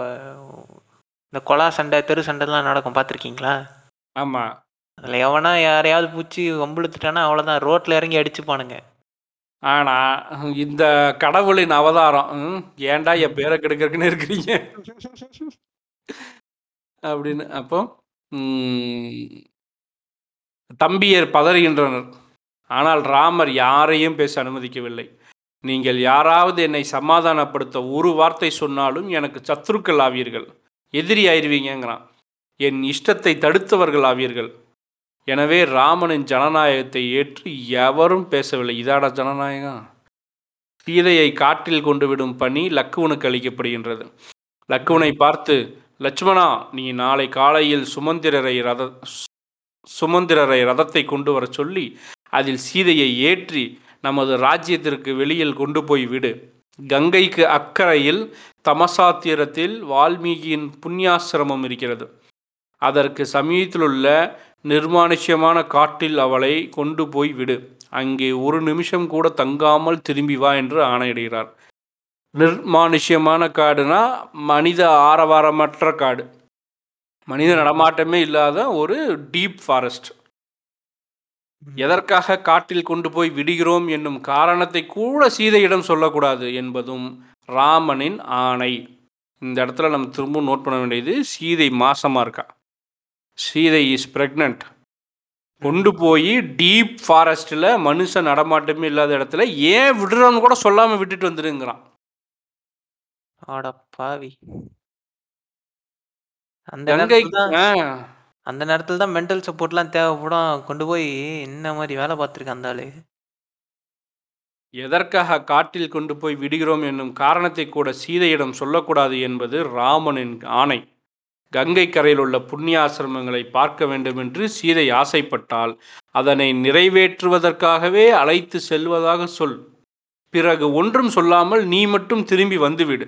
இந்த கொலா சண்டை தெரு சண்டைலாம் நடக்கும். பார்த்துருக்கீங்களா? ஆமா. அதில் எவனா யாரையாவது பூச்சி வம்பிழுத்துட்டானா அவ்வளோதான் ரோட்டில் இறங்கி அடிச்சுப்பானுங்க. ஆனா இந்த கடவுளின் அவதாரம் ம், ஏன்டா என் பேரை கெடுக்கிறதுக்குன்னு இருக்கிறீங்க? அப்படின்னு அப்போ ம், தம்பியர் பதறுகின்றனர். ஆனால் ராமர் யாரையும் பேச அனுமதிக்கவில்லை. நீங்கள் யாராவது என்னை சமாதானப்படுத்த ஒரு வார்த்தை சொன்னாலும் எனக்கு சத்துருக்கள் ஆவீர்கள் எதிரி ஆயிருவீங்கங்கிறான். என் இஷ்டத்தை தடுத்தவர்கள் ஆவீர்கள் எனவே ராமனின் ஜனநாயகத்தை ஏற்று எவரும் பேசவில்லை. இதாடா ஜனநாயகம். சீதையை காட்டில் கொண்டு விடும் பணி லக்குவனுக்கு அளிக்கப்படுகின்றது. லக்குவனை பார்த்து லட்சுமணா நீ நாளை காலையில் சுமந்திரரை ரத சுமந்திரரை ரதத்தை கொண்டு வர சொல்லி அதில் சீதையை ஏற்றி நமது ராஜ்யத்திற்கு வெளியில் கொண்டு போய் விடு. கங்கைக்கு அக்கறையில் தமசாத்திரத்தில் வால்மீகியின் புண்ணியாசிரமம் இருக்கிறது. அதற்கு சமீபத்திலுள்ள நிர்மானுஷ்யமான காட்டில் அவளை கொண்டு போய் விடு. அங்கே ஒரு நிமிஷம் கூட தங்காமல் திரும்பி வா என்று ஆணையிடுகிறார். நிர்மானுஷ்யமான காடுனா மனித ஆரவாரமற்ற காடு. மனித நடமாட்டமே இல்லாத ஒரு டீப் ஃபாரஸ்ட் எதற்காக காட்டில் கொண்டு போய் விடுகிறோம் என்னும் காரணத்தை கூட சீதையிடம் சொல்லக்கூடாது என்பதும் ராமனின் ஆணை. இந்த இடத்துல நம்ம திரும்ப நோட் பண்ண வேண்டியது சீதை மாசமாக இருக்கா? சீதை இஸ் பிரெக்னன்ட் கொண்டு போய் டீப் ஃபாரஸ்ட்டில் மனுஷன் நடமாட்டமே இல்லாத இடத்துல ஏன் விடுறோன்னு கூட சொல்லாமல் விட்டுட்டு வந்துருங்கிறான் அட பாவி! அந்த. அந்த நேரத்துல தான் மென்டல் சப்போர்ட்லாம் தேவைப்படும். கொண்டு போய் என்ன மாரி வேல பார்த்துருக்கான் அந்த ஆளு. எதற்காக காட்டில் கொண்டு போய் விடுகிறோம் என்னும் காரணத்தை கூட சீதையிடம் சொல்லக்கூடாது என்பது ராமனின் ஆணை. கங்கை கரையில் உள்ள புண்ணியாசிரமங்களை பார்க்க வேண்டுமென்று சீதை ஆசைப்பட்டால் அதனை நிறைவேற்றுவதற்காகவே அழைத்து செல்வதாக சொல். பிறகு ஒன்றும் சொல்லாமல் நீ மட்டும் திரும்பி வந்துவிடு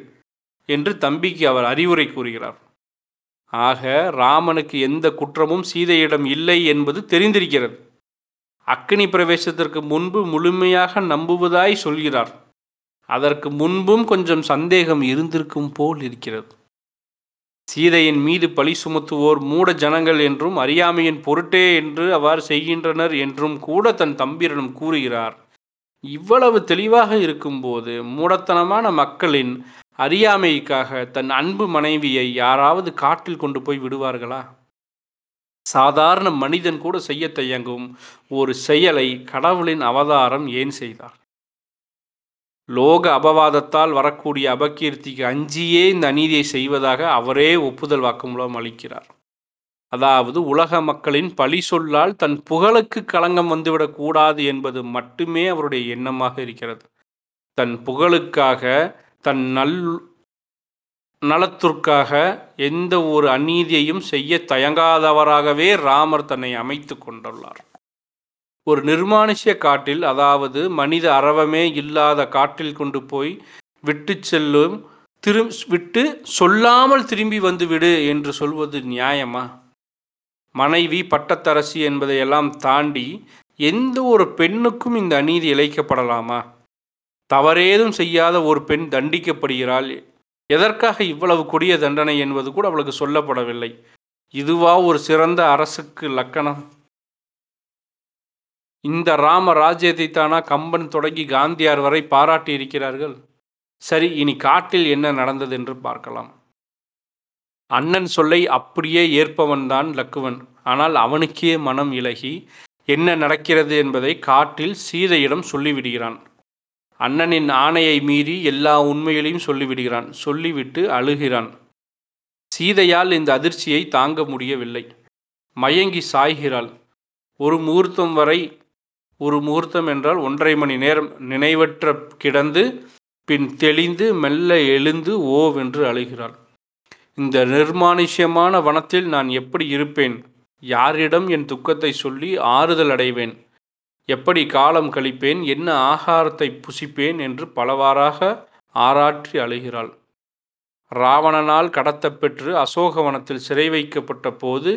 என்று தம்பிக்கு அவர் அறிவுரை கூறுகிறார். ஆக ராமனுக்கு எந்த குற்றமும் சீதையிடம் இல்லை என்பது தெரிந்திருக்கிறது. அக்கினி பிரவேசத்திற்கு முன்பு முழுமையாக நம்புவதாய் சொல்கிறார். அதற்கு முன்பும் கொஞ்சம் சந்தேகம் இருந்திருக்கும் போல் இருக்கிறது. சீதையின் மீது பழி சுமத்துவோர் மூட ஜனங்கள் என்றும் அறியாமையின் பொருட்டே என்று அவ்வாறு செய்கின்றனர் என்றும் கூட தன் தம்பியரிடம் கூறுகிறார். இவ்வளவு தெளிவாக இருக்கும்போது மூடத்தனமான மக்களின் அறியாமைக்காக தன் அன்பு மனைவியை யாராவது காட்டில் கொண்டு போய் விடுவார்களா? சாதாரண மனிதன் கூட செய்ய தயங்கும் ஒரு செயலை கடவுளின் அவதாரம் ஏன் செய்தார்? லோக அபவாதத்தால் வரக்கூடிய அபகீர்த்திக்கு அஞ்சியே இந்த அநீதியை செய்வதாக அவரே ஒப்புதல் வாக்குமூலம் அளிக்கிறார். அதாவது உலக மக்களின் பழி சொல்லால் தன் புகழுக்கு களங்கம் வந்துவிடக்கூடாது என்பது மட்டுமே அவருடைய எண்ணமாக இருக்கிறது. தன் புகழுக்காக, தன் நல் நலத்திற்காக எந்த ஒரு அநீதியையும் செய்ய தயங்காதவராகவே ராமர் தன்னை அமைத்து கொண்டுள்ளார். ஒரு நிர்மானுஷ்ய காட்டில் அதாவது மனித அரவமே இல்லாத காட்டில் கொண்டு போய் விட்டுச் செல்லும் திரு விட்டு சொல்லாமல் திரும்பி வந்துவிடு என்று சொல்வது நியாயமா? மனைவி பட்டத்தரசி என்பதையெல்லாம் தாண்டி எந்த ஒரு பெண்ணுக்கும் இந்த அநீதி இழைக்கப்படலாமா? தவறேதும் செய்யாத ஒரு பெண் தண்டிக்கப்படுகிறாள். எதற்காக இவ்வளவு கொடிய தண்டனை என்பது கூட அவளுக்கு சொல்லப்படவில்லை. இதுவா ஒரு சிறந்த அரசுக்கு லக்கணம்? இந்த ராம ராஜ்யத்தைத்தானா கம்பன் தொடங்கி காந்தியார் வரை பாராட்டி இருக்கிறார்கள்? சரி இனி காட்டில் என்ன நடந்தது என்று பார்க்கலாம். அண்ணன் சொல்லை அப்படியே ஏற்பவன்தான் லக்குவன். ஆனால் அவனுக்கே மனம் இலகி என்ன நடக்கிறது என்பதை காட்டில் சீதையிடம் சொல்லிவிடுகிறான். அண்ணனின் ஆணையை மீறி எல்லா உண்மைகளையும் சொல்லிவிடுகிறான். சொல்லிவிட்டு அழுகிறான். சீதையால் இந்த அதிர்ச்சியை தாங்க முடியவில்லை. மயங்கி சாய்கிறாள். ஒரு முகூர்த்தம் வரை ஒரு முகூர்த்தம் என்றால் ஒன்றரை மணி நேரம் நினைவற்ற கிடந்து பின் தெளிந்து மெல்ல எழுந்து ஓவென்று அழுகிறாள். இந்த நிர்மானுஷ்யமான வனத்தில் நான் எப்படி இருப்பேன்? யாரிடம் என் துக்கத்தை சொல்லி ஆறுதல் அடைவேன்? எப்படி காலம் கழிப்பேன்? என்ன ஆகாரத்தை புசிப்பேன்? என்று பலவாறாக ஆராற்றி அழுகிறாள். ராவணனால் கடத்தப்பெற்று அசோகவனத்தில் சிறை வைக்கப்பட்ட போது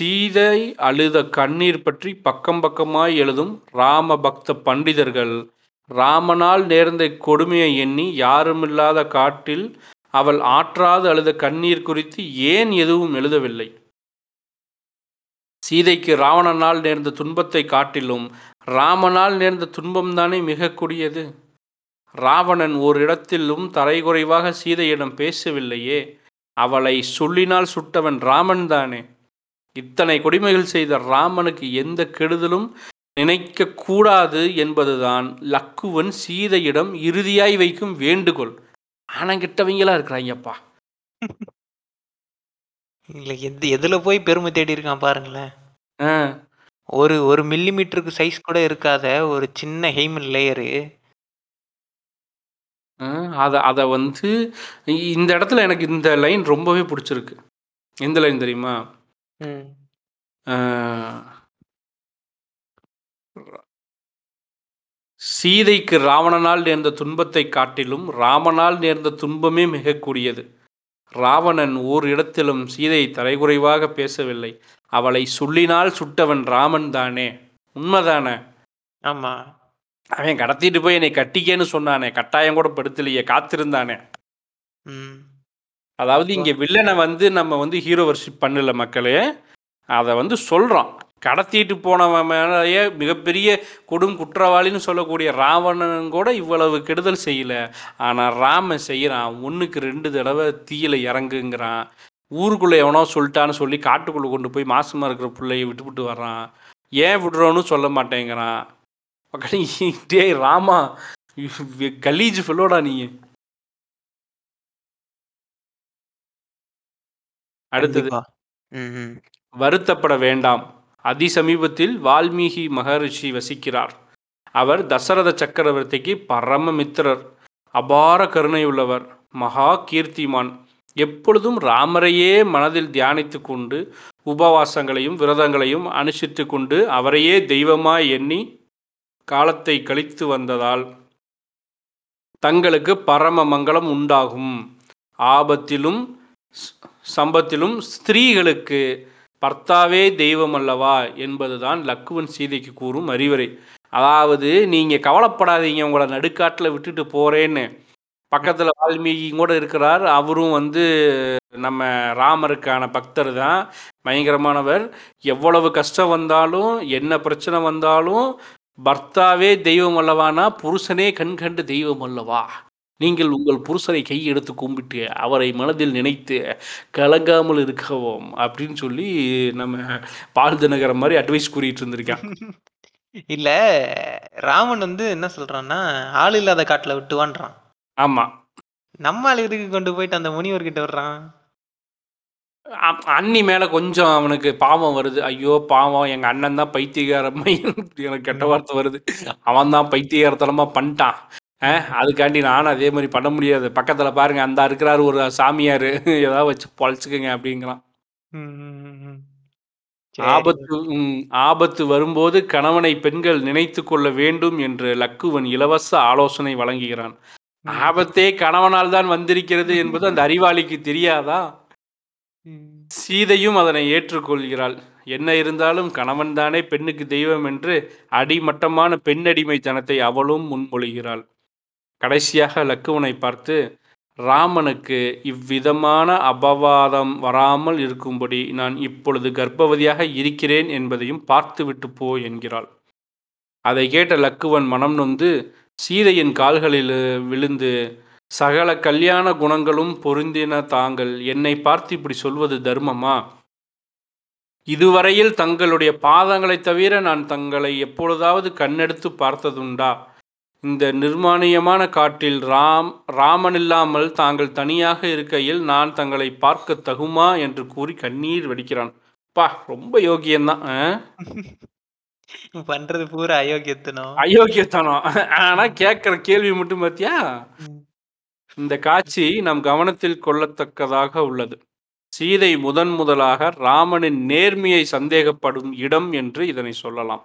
சீதை அழுத கண்ணீர் பற்றி பக்கம் பக்கமாய் எழுதும் ராம பக்த பண்டிதர்கள் ராமனால் நேர்ந்த கொடுமையை எண்ணி யாருமில்லாத காட்டில் அவள் ஆற்றாது அழுத கண்ணீர் குறித்து ஏன் எதுவும் எழுதவில்லை? சீதைக்கு ராவணனால் நேர்ந்த துன்பத்தை காட்டிலும் ராமனால் நேர்ந்த துன்பம்தானே மிக கொடியது. ராவணன் ஓரிடத்திலும் தரைகுறைவாக சீதையிடம் பேசவில்லையே. அவளை சொல்லினால் சுட்டவன் ராமன்தானே. இத்தனை கொடுமைகள் செய்த ராமனுக்கு எந்த கெடுதலும் நினைக்கக் கூடாது என்பதுதான் லக்குவன் சீதையிடம் இறுதியாய் வைக்கும் வேண்டுகோள். ஆனங்கெட்டவங்களா இருக்கிறாய்ங்கப்பா. இல்ல எது எதுல போய் பெருமை தேடி இருக்கான் பாருங்களேன். ஒரு ஒரு மில்லிமீட்டருக்கு சைஸ் கூட இருக்காத ஒரு சின்ன ஹெய்மன் லேயரு. ஆ அத அத வந்து இந்த இடத்துல எனக்கு இந்த லைன் ரொம்பவே புடிச்சிருக்கு. எந்த லைன் தெரியுமா? ஆ. சீதைக்கு ராவணனால் நேர்ந்த துன்பத்தைக் காட்டிலும் ராமனால் நேர்ந்த துன்பமே மிகக் கொடியது. ராவணன் ஓர் இடத்திலும் சீதை தரைகுறைவாக பேசவில்லை. அவளை சொல்லினால் சுட்டவன் ராமன் தானே. உண்மதானே? ஆமா. அவன் கடத்திட்டு போய் என்னை கட்டிக்கன்னு சொன்னானே. கட்டாயம் கூட படுத்தலையே. காத்திருந்தானே. ம். அதாவது இங்க வில்லன வந்து நம்ம வந்து ஹீரோ வொர்ஷிப் பண்ணல மக்களே. அத வந்து சொல்றோம். கடத்திட்டு போனவன் மேலயே மிகப்பெரிய கொடும் குற்றவாளின்னு சொல்லக்கூடிய ராவணன் கூட இவ்வளவு கெடுதல் செய்யல. ஆனா ராமன் செய்றான். 1க்கு 2 தடவ தீயில இறங்குங்கிறான். ஊருக்குள்ள எவனோ சொல்ட்டான்னு சொல்லி காட்டுக்குள்ள கொண்டு போய் மாசமா இருக்கிற புள்ளைய விட்டுப்புட்டு வர்றான். ஏன் விடுறோன்னு சொல்ல மாட்டேங்கிறான். டேய் ராமா கலீஜ் ஃபெல்லோடா நீ. அடுத்தது கண்டிப்பா. ம், ம். வருத்தப்பட வேண்டாம் அதிசமீபத்தில் வால்மீகி மகரிஷி வசிக்கிறார் அவர் தசரத சக்கரவர்த்திக்கு பரம மித்திரர் அபார கருணையுள்ளவர் மகா கீர்த்திமான் எப்பொழுதும் ராமரையே மனதில் தியானித்து கொண்டு உபவாசங்களையும் விரதங்களையும் அனுஷ்டித்து கொண்டு அவரையே தெய்வமாய் எண்ணி காலத்தை கழித்து வந்ததால் தங்களுக்கு பரம மங்களம் உண்டாகும் ஆபத்திலும் ஸ்- சம்பத்திலும் ஸ்திரீகளுக்கு பர்த்தாவே தெய்வம் அல்லவா என்பதுதான் லக்குவன் சீதைக்கு கூறும் அறிவுரை. அதாவது நீங்கள் கவலைப்படாதீங்க உங்களை நடுக்காட்டில் விட்டுட்டு போகிறேன்னு பக்கத்தில் வால்மீகி கூட இருக்கிறார். அவரும் வந்து நம்ம ராமருக்கான பக்தர் தான். பயங்கரமானவர். எவ்வளவு கஷ்டம் வந்தாலும் என்ன பிரச்சனை வந்தாலும் பர்த்தாவே தெய்வம் அல்லவானா புருஷனே கண் கண்டு தெய்வம் அல்லவா நீங்கள் உங்கள் புருஷனை கை எடுத்து கும்பிட்டு அவரை மனதில் நினைத்து கலங்காமல் இருக்கவும் அப்படின்னு சொல்லி நம்ம பால் தினகரன் மாதிரி அட்வைஸ் கூறிட்டு இருந்திருக்கான். இல்ல ராமன் வந்து என்ன சொல்றான்னா ஆள் இல்லாத காட்டுல விட்டுவான்றான். ஆமாம் நம்ம ஆள் எதுக்கு கொண்டு போயிட்டு அந்த முனிவர்கிட்ட விடுறான்? அ- அண்ணி மேலே கொஞ்சம் அவனுக்கு பாவம் வருது. ஐயோ பாவம் எங்கள் அண்ணன் தான் பைத்தியகாரமை எனக்கு கெட்ட வார்த்தை வருது. அவன் தான் பைத்தியகாரத்தனமாக பண்ணிட்டான். அஹ், அதுக்காண்டி நானும் அதே மாதிரி பண்ண முடியாது பக்கத்தில் பாருங்க அந்த இருக்கிறாரு ஒரு சாமியார் ஏதாவது வச்சு பொழைச்சிக்கங்க அப்படிங்கிறான் ம், ம், ம், ம். சரி. ஆபத்து ம், ஆபத்து வரும்போது கணவனை பெண்கள் நினைத்து கொள்ள வேண்டும் என்று லக்குவன் இலவச ஆலோசனை வழங்குகிறான் ம். ஆபத்தே கணவனால் தான் வந்திருக்கிறது என்பது அந்த அறிவாளிக்கு தெரியாதா ம். சீதையும் அதனை ஏற்றுக்கொள்கிறாள் என்ன இருந்தாலும் கணவன் தானே பெண்ணுக்கு தெய்வம் என்று அடிமட்டமான பெண்ணடிமைத்தனத்தை அவளும் முன்மொழிகிறாள் கடைசியாக லக்குவனை பார்த்து ராமனுக்கு இவ்விதமான அபவாதம் வராமல் இருக்கும்படி நான் இப்பொழுது கர்ப்பவதியாக இருக்கிறேன் என்பதையும் பார்த்துவிட்டு போ என்கிறாள். அதை கேட்ட லக்குவன் மனம் நொந்து சீதையின் கால்களில் விழுந்து சகல கல்யாண குணங்களும் பொருந்தின தாங்கள் என்னை பார்த்து இப்படி சொல்வது தர்மமா? இதுவரையில் தங்களுடைய பாதங்களைத் தவிர நான் தங்களை எப்பொழுதாவது கண்ணெடுத்து பார்த்ததுண்டா? இந்த நிர்மாணியமான காட்டில் ராம் ராமன் இல்லாமல் தாங்கள் தனியாக இருக்கையில் நான் தங்களை பார்க்க தகுமா? என்று கூறி கண்ணீர் வடிக்கிறான். பா ரொம்ப யோகியம்தான்? பண்றது பூரா அயோக்கியத்தனம். அயோக்கியத்தனம். ஆனா கேட்குற கேள்வி மட்டும் பார்த்தியா ம். இந்த காட்சி நம் கவனத்தில் கொள்ளத்தக்கதாக உள்ளது. சீதை முதன் முதலாக ராமனின் நேர்மையை சந்தேகப்படும் இடம் என்று இதனை சொல்லலாம்.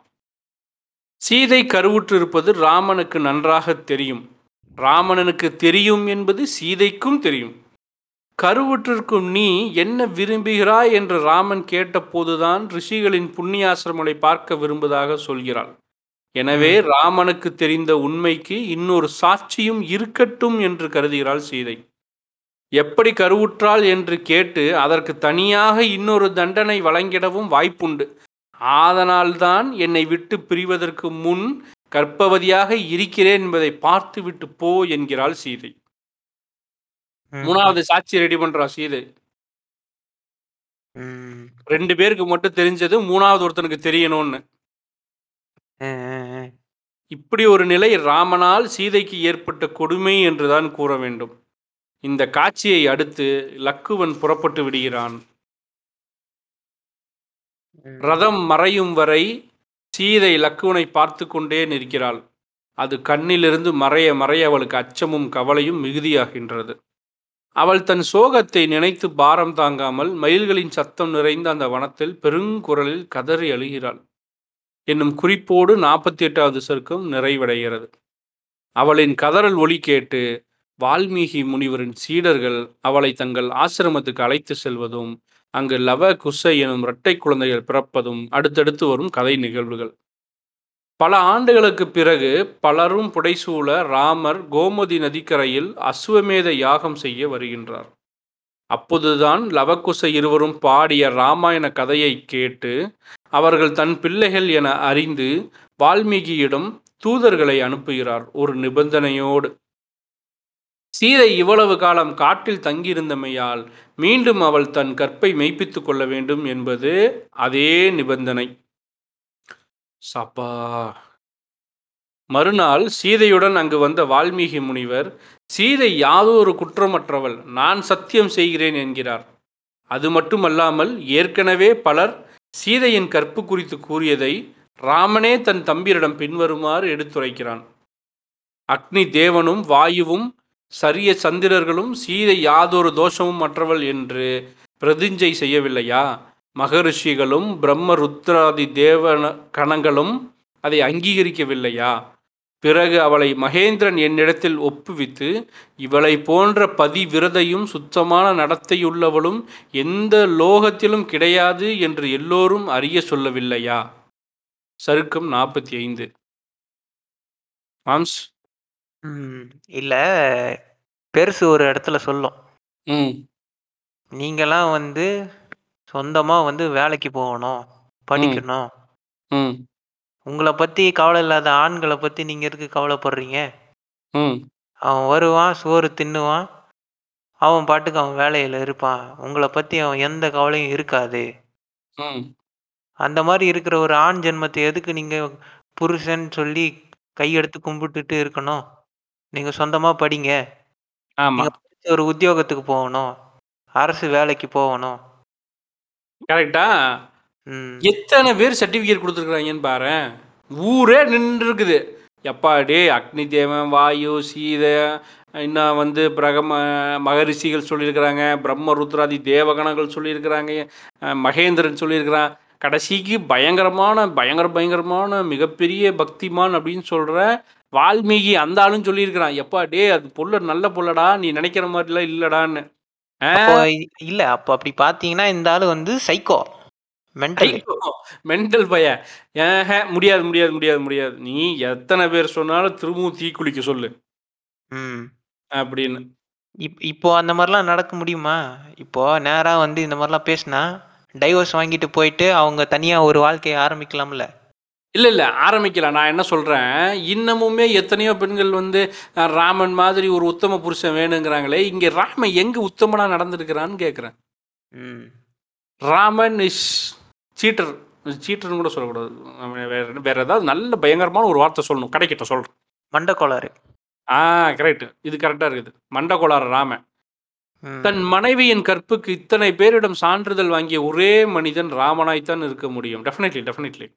சீதை கருவுற்றிருப்பது ராமனுக்கு நன்றாக தெரியும். ராமணனுக்கு தெரியும் என்பது சீதைக்கும் தெரியும். கருவுற்றிருக்கும் நீ என்ன விரும்புகிறாய் என்று ராமன் கேட்டபோதுதான் ரிஷிகளின் புண்ணியாசிரமங்களை பார்க்க விரும்புவதாக சொல்கிறாள். எனவே ராமனுக்கு தெரிந்த உண்மைக்கு இன்னொரு சாட்சியும் இருக்கட்டும் என்று கருதுகிறாள் சீதை. எப்படி கருவுற்றாள் என்று கேட்டு அதற்கு தனியாக இன்னொரு தண்டனை வழங்கிடவும் வாய்ப்புண்டு. ஆதனால்தான் என்னை விட்டு பிரிவதற்கு முன் கர்ப்பவதியாக இருக்கிறேன் என்பதை பார்த்துவிட்டு போ என்கிறாள் சீதை. மூணாவது சாட்சி ரெடி பண்றா சீதை. ரெண்டு பேருக்கு மட்டும் தெரிஞ்சது மூணாவது ஒருத்தனுக்கு தெரியணும்னு. இப்படி ஒரு நிலை ராமனால் சீதைக்கு ஏற்பட்ட கொடுமை என்றுதான் கூற வேண்டும் இந்த காட்சியை அடுத்து லக்குவன் புறப்பட்டு விடுகிறான். ரதம் மறையும் வரை சீதை லக்குவனை பார்த்து கொண்டே நிற்கிறாள். அது கண்ணிலிருந்து மறைய மறைய அவளுக்கு அச்சமும் கவலையும் மிகுதியாகின்றது. அவள் தன் சோகத்தை நினைத்து பாரம் தாங்காமல் மயில்களின் சத்தம் நிறைந்த அந்த வனத்தில் பெருங்குரலில் கதறி அழுகிறாள். என்னும் குறிப்போடு நாற்பத்தி எட்டாவது சருக்கம் நிறைவடைகிறது. அவளின் கதறல் ஒலி கேட்டு வால்மீகி முனிவரின் சீடர்கள் அவளை தங்கள் ஆசிரமத்துக்கு அழைத்து செல்வதும் அங்கு லவ குசை எனும் இரட்டை குழந்தைகள் பிறப்பதும் அடுத்தடுத்து வரும் கதை நிகழ்வுகள். பல ஆண்டுகளுக்கு பிறகு பலரும் புடைசூழ ராமர் கோமதி நதிக்கரையில் அஸ்வமேத யாகம் செய்ய வருகின்றார். அப்போதுதான் லவகுச இருவரும் பாடிய ராமாயண கதையை கேட்டு அவர்கள் தன் பிள்ளைகள் என அறிந்து வால்மீகியிடம் தூதர்களை அனுப்புகிறார் ஒரு நிபந்தனையோடு. சீதை இவ்வளவு காலம் காட்டில் தங்கியிருந்தமையால் மீண்டும் அவள் தன் கற்பை மெய்ப்பித்துக் கொள்ள வேண்டும் என்பது அதே நிபந்தனை. சப்பா. மறுநாள் சீதையுடன் அங்கு வந்த வால்மீகி முனிவர் சீதை யாதோ ஒரு குற்றமற்றவள் நான் சத்தியம் செய்கிறேன் என்கிறார். அது மட்டுமல்லாமல் ஏற்கனவே பலர் சீதையின் கற்பு குறித்து கூறியதை ராமனே தன் தம்பியரிடம் பின்வருமாறு எடுத்துரைக்கிறான். அக்னி தேவனும் வாயுவும் சரிய சந்திரர்களும் சீதை யாதொரு தோஷமும் மற்றவள் என்று பிரதிஞ்சை செய்யவில்லையா? மகரிஷிகளும் பிரம்ம ருத்ராதி தேவன கணங்களும் அதை அங்கீகரிக்கவில்லையா? பிறகு அவளை மகேந்திரன் என்னிடத்தில் ஒப்புவித்து இவளை போன்ற பதிவிரதையும் சுத்தமான நடத்தையுள்ளவளும் எந்த லோகத்திலும் கிடையாது என்று எல்லோரும் அறிய சொல்லவில்லையா? சருக்கம் நாற்பத்தி ஐந்து. மாம்ஸ் ம். இல்ல பெருசு ஒரு இடத்துல சொல்லும். ம் நீங்கலாம் வந்து சொந்தமா வந்து வேலைக்கு போகணும். படிக்கணும். ம் உங்கள பத்தி கவலை இல்லாத ஆண்கள பத்தி நீங்க எதுக்கு கவலைப்படுறீங்க? ம் அவன் வருவான், சோறு தின்னுவான். அவன் பாட்டுக்கு அவன் வேலையில இருப்பான். உங்கள பத்தி அவன் எந்த கவலையும் இருக்காது. ம் அந்த மாரி இருக்கிற ஒரு ஆண் ஜென்மத்த எதுக்கு நீங்க புருஷன் சொல்லி கையெடுத்து கும்பிட்டுட்டு இருக்கணும்? நீங்க சொந்தமா படிங்க. ஆமா நீங்க படிச்சு ஒரு உத்தியோகத்துக்கு போகணும். அரசு வேலைக்கு போகணும். கரெக்டா ம். எத்தனை பேர் சர்டிஃபிகேட் கொடுத்துருக்குறாங்கன்னு பாரேன் ஊரே நின்று இருக்குது எப்பா டேய் அக்னி தேவன் வாயு சீதை இன்னும் வந்து பிரகம மகரிஷிகள் சொல்லியிருக்கிறாங்க பிரம்ம ருத்ராதி தேவகணங்கள் சொல்லியிருக்கிறாங்க மகேந்திரன் சொல்லியிருக்கிறான் கடைசிக்கு பயங்கரமான பயங்கர பயங்கரமான மிகப்பெரிய பக்திமான் அப்படின்னு சொல்கிற வால்மீகி அந்த ஆளும் சொல்லியிருக்கிறான் எப்பா டே அது பொல்ல நல்ல பொல்லடா நீ நினைக்கிற மாதிரிலாம் இல்லடான்னு இல்ல அப்போ அப்படி பார்த்தீங்கன்னா இந்த ஆளு வந்து சைக்கோ. மென்டல். மென்டல் பைய ஏஹ முடியாது முடியாது முடியாது முடியாது நீ எத்தனை பேர் சொன்னாலும் திரும்பவும் தீக்குளிக்க சொல்லு ம். அப்படின்னு இப் இப்போ அந்த மாரிலாம் நடக்க முடியுமா? இப்போ நேரா வந்து இந்த மாரிலாம் பேசினா, டைவர்ஸ் வாங்கிட்டு போயிட்டு அவங்க தனியா ஒரு வாழ்க்கைய ஆரம்பிக்கலாம்ல? இல்லை இல்லை ஆரம்பிக்கலாம் நான் என்ன சொல்கிறேன் இன்னமுமே எத்தனையோ பெண்கள் வந்து ராமன் மாதிரி ஒரு உத்தம புருஷன் வேணுங்கிறாங்களே இங்கே ராமன் எங்கே உத்தமனாக நடந்திருக்கிறான்னு கேட்குறேன் ம். Raman is seater. சீட்டர்னு கூட சொல்லக்கூடாது. அவன் வேற வேற ஏதாவது நல்ல பயங்கரமான ஒரு வார்த்தை சொல்லணும். கடைக்கிட்ட சொல்கிறேன் மண்டக்கோளாறு. ஆ கரெக்ட் இது கரெக்டாக இருக்குது. மண்டகோளாறு ராமன். ம். தன் மனைவியின் கற்புக்கு இத்தனை பேரிடம் சான்றிதழ் வாங்கிய ஒரே மனிதன் ராமனாய்த்தான் இருக்க முடியும். Definitely definitely.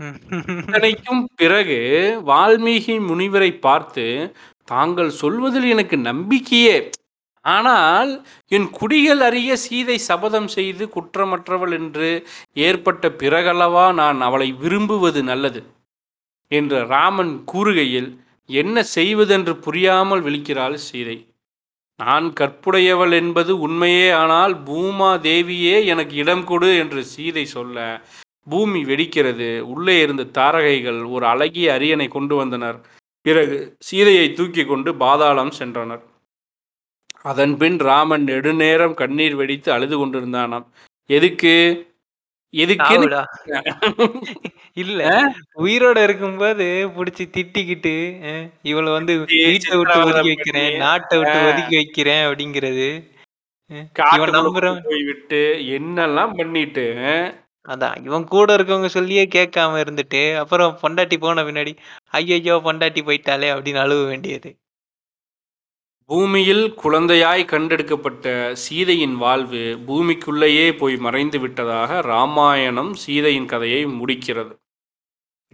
இத்தனைக்கும் பிறகு வால்மீகி முனிவரை பார்த்து தாங்கள் சொல்வதில் எனக்கு நம்பிக்கையே. ஆனால் என் குடிகள் அறிய சீதை சபதம் செய்து குற்றமற்றவள் என்று ஏற்பட்ட பிறகல்லவா நான் அவளை விரும்புவது நல்லது? என்று ராமன் கூறுகையில் என்ன செய்வதென்று புரியாமல் விழிக்கிறாள் சீதை. நான் கற்புடையவள் என்பது உண்மையே ஆனால் பூமா தேவியே எனக்கு இடம் கொடு என்று சீதை சொல்ல பூமி வெடிக்கிறது உள்ளே இருந்த தாரகைகள் ஒரு அழகிய அரியணை கொண்டு வந்தனர். பிறகு சீதையை தூக்கி கொண்டு பாதாளம் சென்றனர். அதன்பின் ராமன் நெடுநேரம் கண்ணீர் வெடித்து அழுது கொண்டிருந்தானாம். எதுக்கு? எதுக்கு. இல்ல. உயிரோட இருக்கும்போது புடிச்சு திட்டிக்கிட்டு இவள வந்து வீட்டை விட்டு ஒதுக்கி வைக்கிறேன் நாட்டை விட்டு. ஒதுக்கி வைக்கிறேன் அப்படிங்கிறது. போய் விட்டு என்னெல்லாம் பண்ணிட்டு அதான் இவன் கூட இருக்கவங்க சொல்லியே கேட்காம இருந்துட்டு அப்புறம் பொண்டாட்டி போன பின்னாடி ஐயையோ பொண்டாட்டி போயிட்டாலே அப்படின்னு அழுவ வேண்டியது. பூமியில் குழந்தையாய் கண்டெடுக்கப்பட்ட சீதையின் வாழ்வு பூமிக்குள்ளேயே போய் மறைந்து விட்டதாக ராமாயணம் சீதையின் கதையை முடிக்கிறது.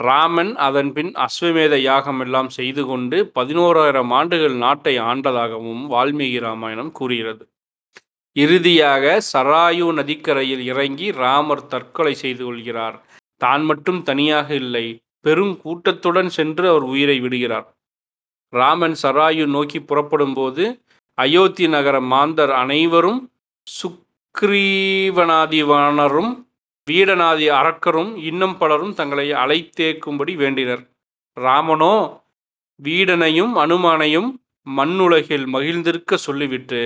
ராமன் அதன்பின் அஸ்வமேத யாகம் எல்லாம் செய்து கொண்டு பதினோராயிரம் ஆண்டுகள் நாட்டை ஆண்டதாகவும் வால்மீகி ராமாயணம் கூறுகிறது. இறுதியாக சராயு நதிக்கரையில் இறங்கி ராமர் தற்கொலை செய்து கொள்கிறார். தான் மட்டும் தனியாக இல்லை பெரும் கூட்டத்துடன் சென்று அவர் உயிரை விடுகிறார். ராமன் சராயு நோக்கி புறப்படும் போது அயோத்தி நகர மாந்தர் அனைவரும் சுக்ரீவனாதிவானரும் வீடனாதி அரக்கரும் இன்னும் பலரும் தங்களை அழைத்தேக்கும்படி வேண்டினர். ராமனோ வீடனையும் அனுமானையும் மண்ணுலகில் மகிழ்ந்திருக்க சொல்லிவிட்டு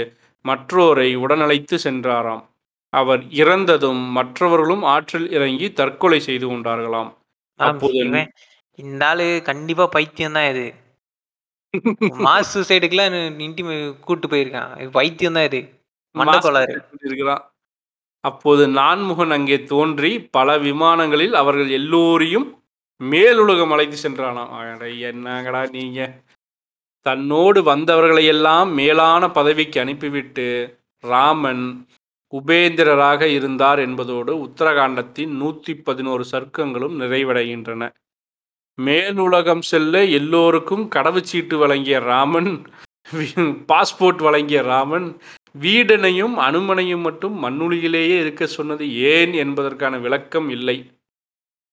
மற்றோரை உடனழைத்து சென்றாராம். அவர் இறந்ததும் மற்றவர்களும் ஆற்றில் இறங்கி தற்கொலை செய்து கொண்டார்களாம். அப்போது இந்த ஆளு கண்டிப்பா பைத்தியம் தான் இது. மாஸ் சூசைடுக்குலாம் நின்ட்டி கூட்டு போயிருக்கான். இது பைத்தியம் தான் இது. மண்டக்கோளாறு இருக்கிறான் அப்போது நான்முகன் அங்கே தோன்றி பல விமானங்களில் அவர்கள் எல்லோரையும் மேலுலகம் அழைத்து சென்றானாம். என்னங்கடா நீங்க? தன்னோடு வந்தவர்களையெல்லாம் மேலான பதவிக்கு அனுப்பிவிட்டு ராமன் உபேந்திரராக இருந்தார் என்பதோடு உத்தரகாண்டத்தின் நூற்றி பதினோரு சர்க்கங்களும் நிறைவடைகின்றன. மேலுலகம் செல்ல எல்லோருக்கும் கடவுச்சீட்டு வழங்கிய ராமன் பாஸ்போர்ட் வழங்கிய ராமன் வீடனையும் அனுமனையும் மட்டும் மண்ணுளியிலேயே இருக்க சொன்னது ஏன் என்பதற்கான விளக்கம் இல்லை.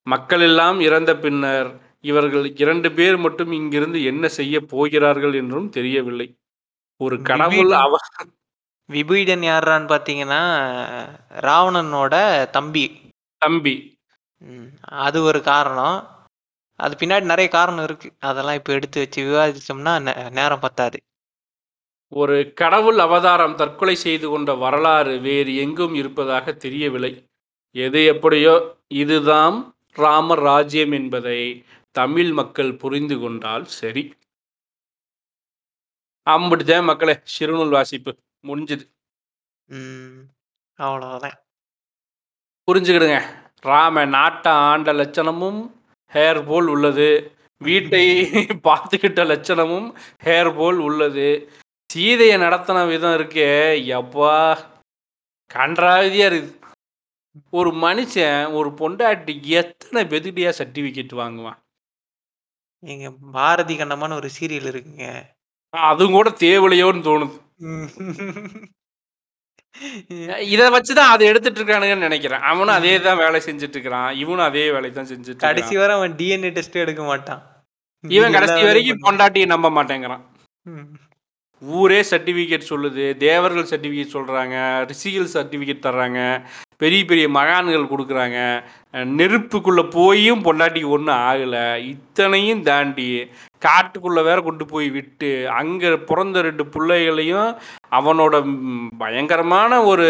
மக்கள் எல்லாம் இறந்த பின்னர் இவர்கள் இரண்டு பேர் மட்டும் இங்கிருந்து என்ன செய்ய போகிறார்கள் என்றும் தெரியவில்லை. ஒரு கடவுள் விபீடன். அவ விபீடன் யாரான்னு பார்த்தீங்கன்னா ராவணனோட தம்பி. தம்பி. ம், அது ஒரு காரணம். அது பின்னாடி நிறைய காரணம் இருக்கு. அதெல்லாம் இப்போ எடுத்து வச்சு விவாதிச்சோம்னா நே- நேரம் பத்தாது. ஒரு கடவுள் அவதாரம் தற்கொலை செய்து கொண்ட வரலாறு வேறு எங்கும் இருப்பதாக தெரியவில்லை. எது எப்படியோ இதுதான் ராமர் ராஜ்யம் என்பதை தமிழ் மக்கள் புரிந்து கொண்டால் சரி. அம்பிட்டுதான் மக்களே சிறுநூல் வாசிப்பு முடிஞ்சுது. ம், அவ்வளவுதான். புரிஞ்சுக்கிடுங்க. ராம நாட்டை ஆண்ட லட்சணமும் ஹேர் போல் உள்ளது. வீட்டை பார்த்துக்கிட்ட லட்சணமும் ஹேர் போல் உள்ளது. சீதையை நடத்தின விதம் இருக்கே எப்பா கன்றாவிதியா இருக்குது. ஒரு மனுஷன் ஒரு பொண்டாட்டி எத்தனை பெதுடியா சர்டிஃபிகேட் வாங்குவான்? எங்க பாரதி கண்ணம்மான்னு ஒரு சீரியல் இருக்குங்க. அதுவும் கூட தேவையில்லையோன்னு தோணுது. இதை வச்சுதான் அதை எடுத்துட்டு இருக்கானுங்கன்னு நினைக்கிறேன். அவனும் அதே தான் வேலை செஞ்சுட்டு இருக்கிறான் இவனும் அதே வேலை தான் செஞ்சுட்டு கடைசி இருக்கான் வரை அவன் டிஎன்ஏ டெஸ்ட் எடுக்க மாட்டான். இவன் மீதி கடைசி வரைக்கும் வேலையும் பொண்டாட்டியை நம்ப மாட்டேங்கிறான். பண்ணுவான். ம். ஊரே சர்டிஃபிகேட் சொல்லுது தேவர்கள் சர்டிஃபிகேட் சொல்கிறாங்க ரிஷிகள் சர்டிஃபிகேட் தர்றாங்க பெரிய பெரிய மகான்கள் கொடுக்குறாங்க. நெருப்புக்குள்ளே போயும் பொண்டாட்டிக்கு ஒன்றும் ஆகலை. இத்தனையும் தாண்டி காட்டுக்குள்ளே வேற கொண்டு போய் விட்டு அங்கே பிறந்த ரெண்டு பிள்ளைகளையும் அவனோட பயங்கரமான ஒரு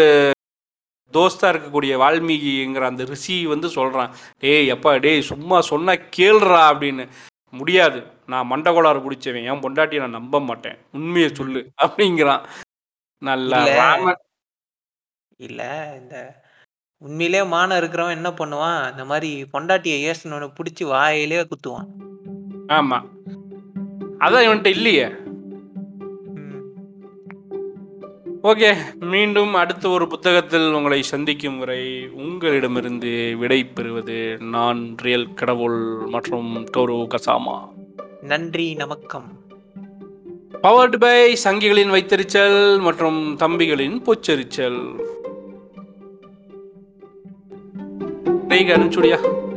தோஸ்தாக இருக்கக்கூடிய வால்மீகிங்கிற அந்த ரிஷி வந்து சொல்கிறான் டேய் எப்பா டேய் சும்மா சொன்னால் கேளுறா அப்படின்னு. முடியாது. நான் மண்டகோளாறு பிடிச்சவன் என் பொண்டாட்டியை நான் நம்ப மாட்டேன். உண்மையை சொல்லு அப்படிங்கிறான். நல்லா இல்ல. ராமன். இல்ல இந்த உண்மையிலே மானம் இருக்கிறவன் என்ன பண்ணுவான்? இந்த மாதிரி பொண்டாட்டியை ஏசனவனை பிடிச்சி வாயிலே குத்துவான். ஆமா. அதான் இவன்கிட்ட இல்லையே. ஓகே மீண்டும் அடுத்த ஒரு புத்தகத்தில் உங்களை சந்திக்கும் வரை உங்களிடமிருந்து விடை பெறுவது நான் ரியல் கடவுள் மற்றும் டோரு கசாமா. நன்றி நமக்கம். பவர்டு பை சங்கிகளின் வைத்தறிச்சல் மற்றும் தம்பிகளின் பொச்சரிச்சல். அனுப்பிச்சுடியா.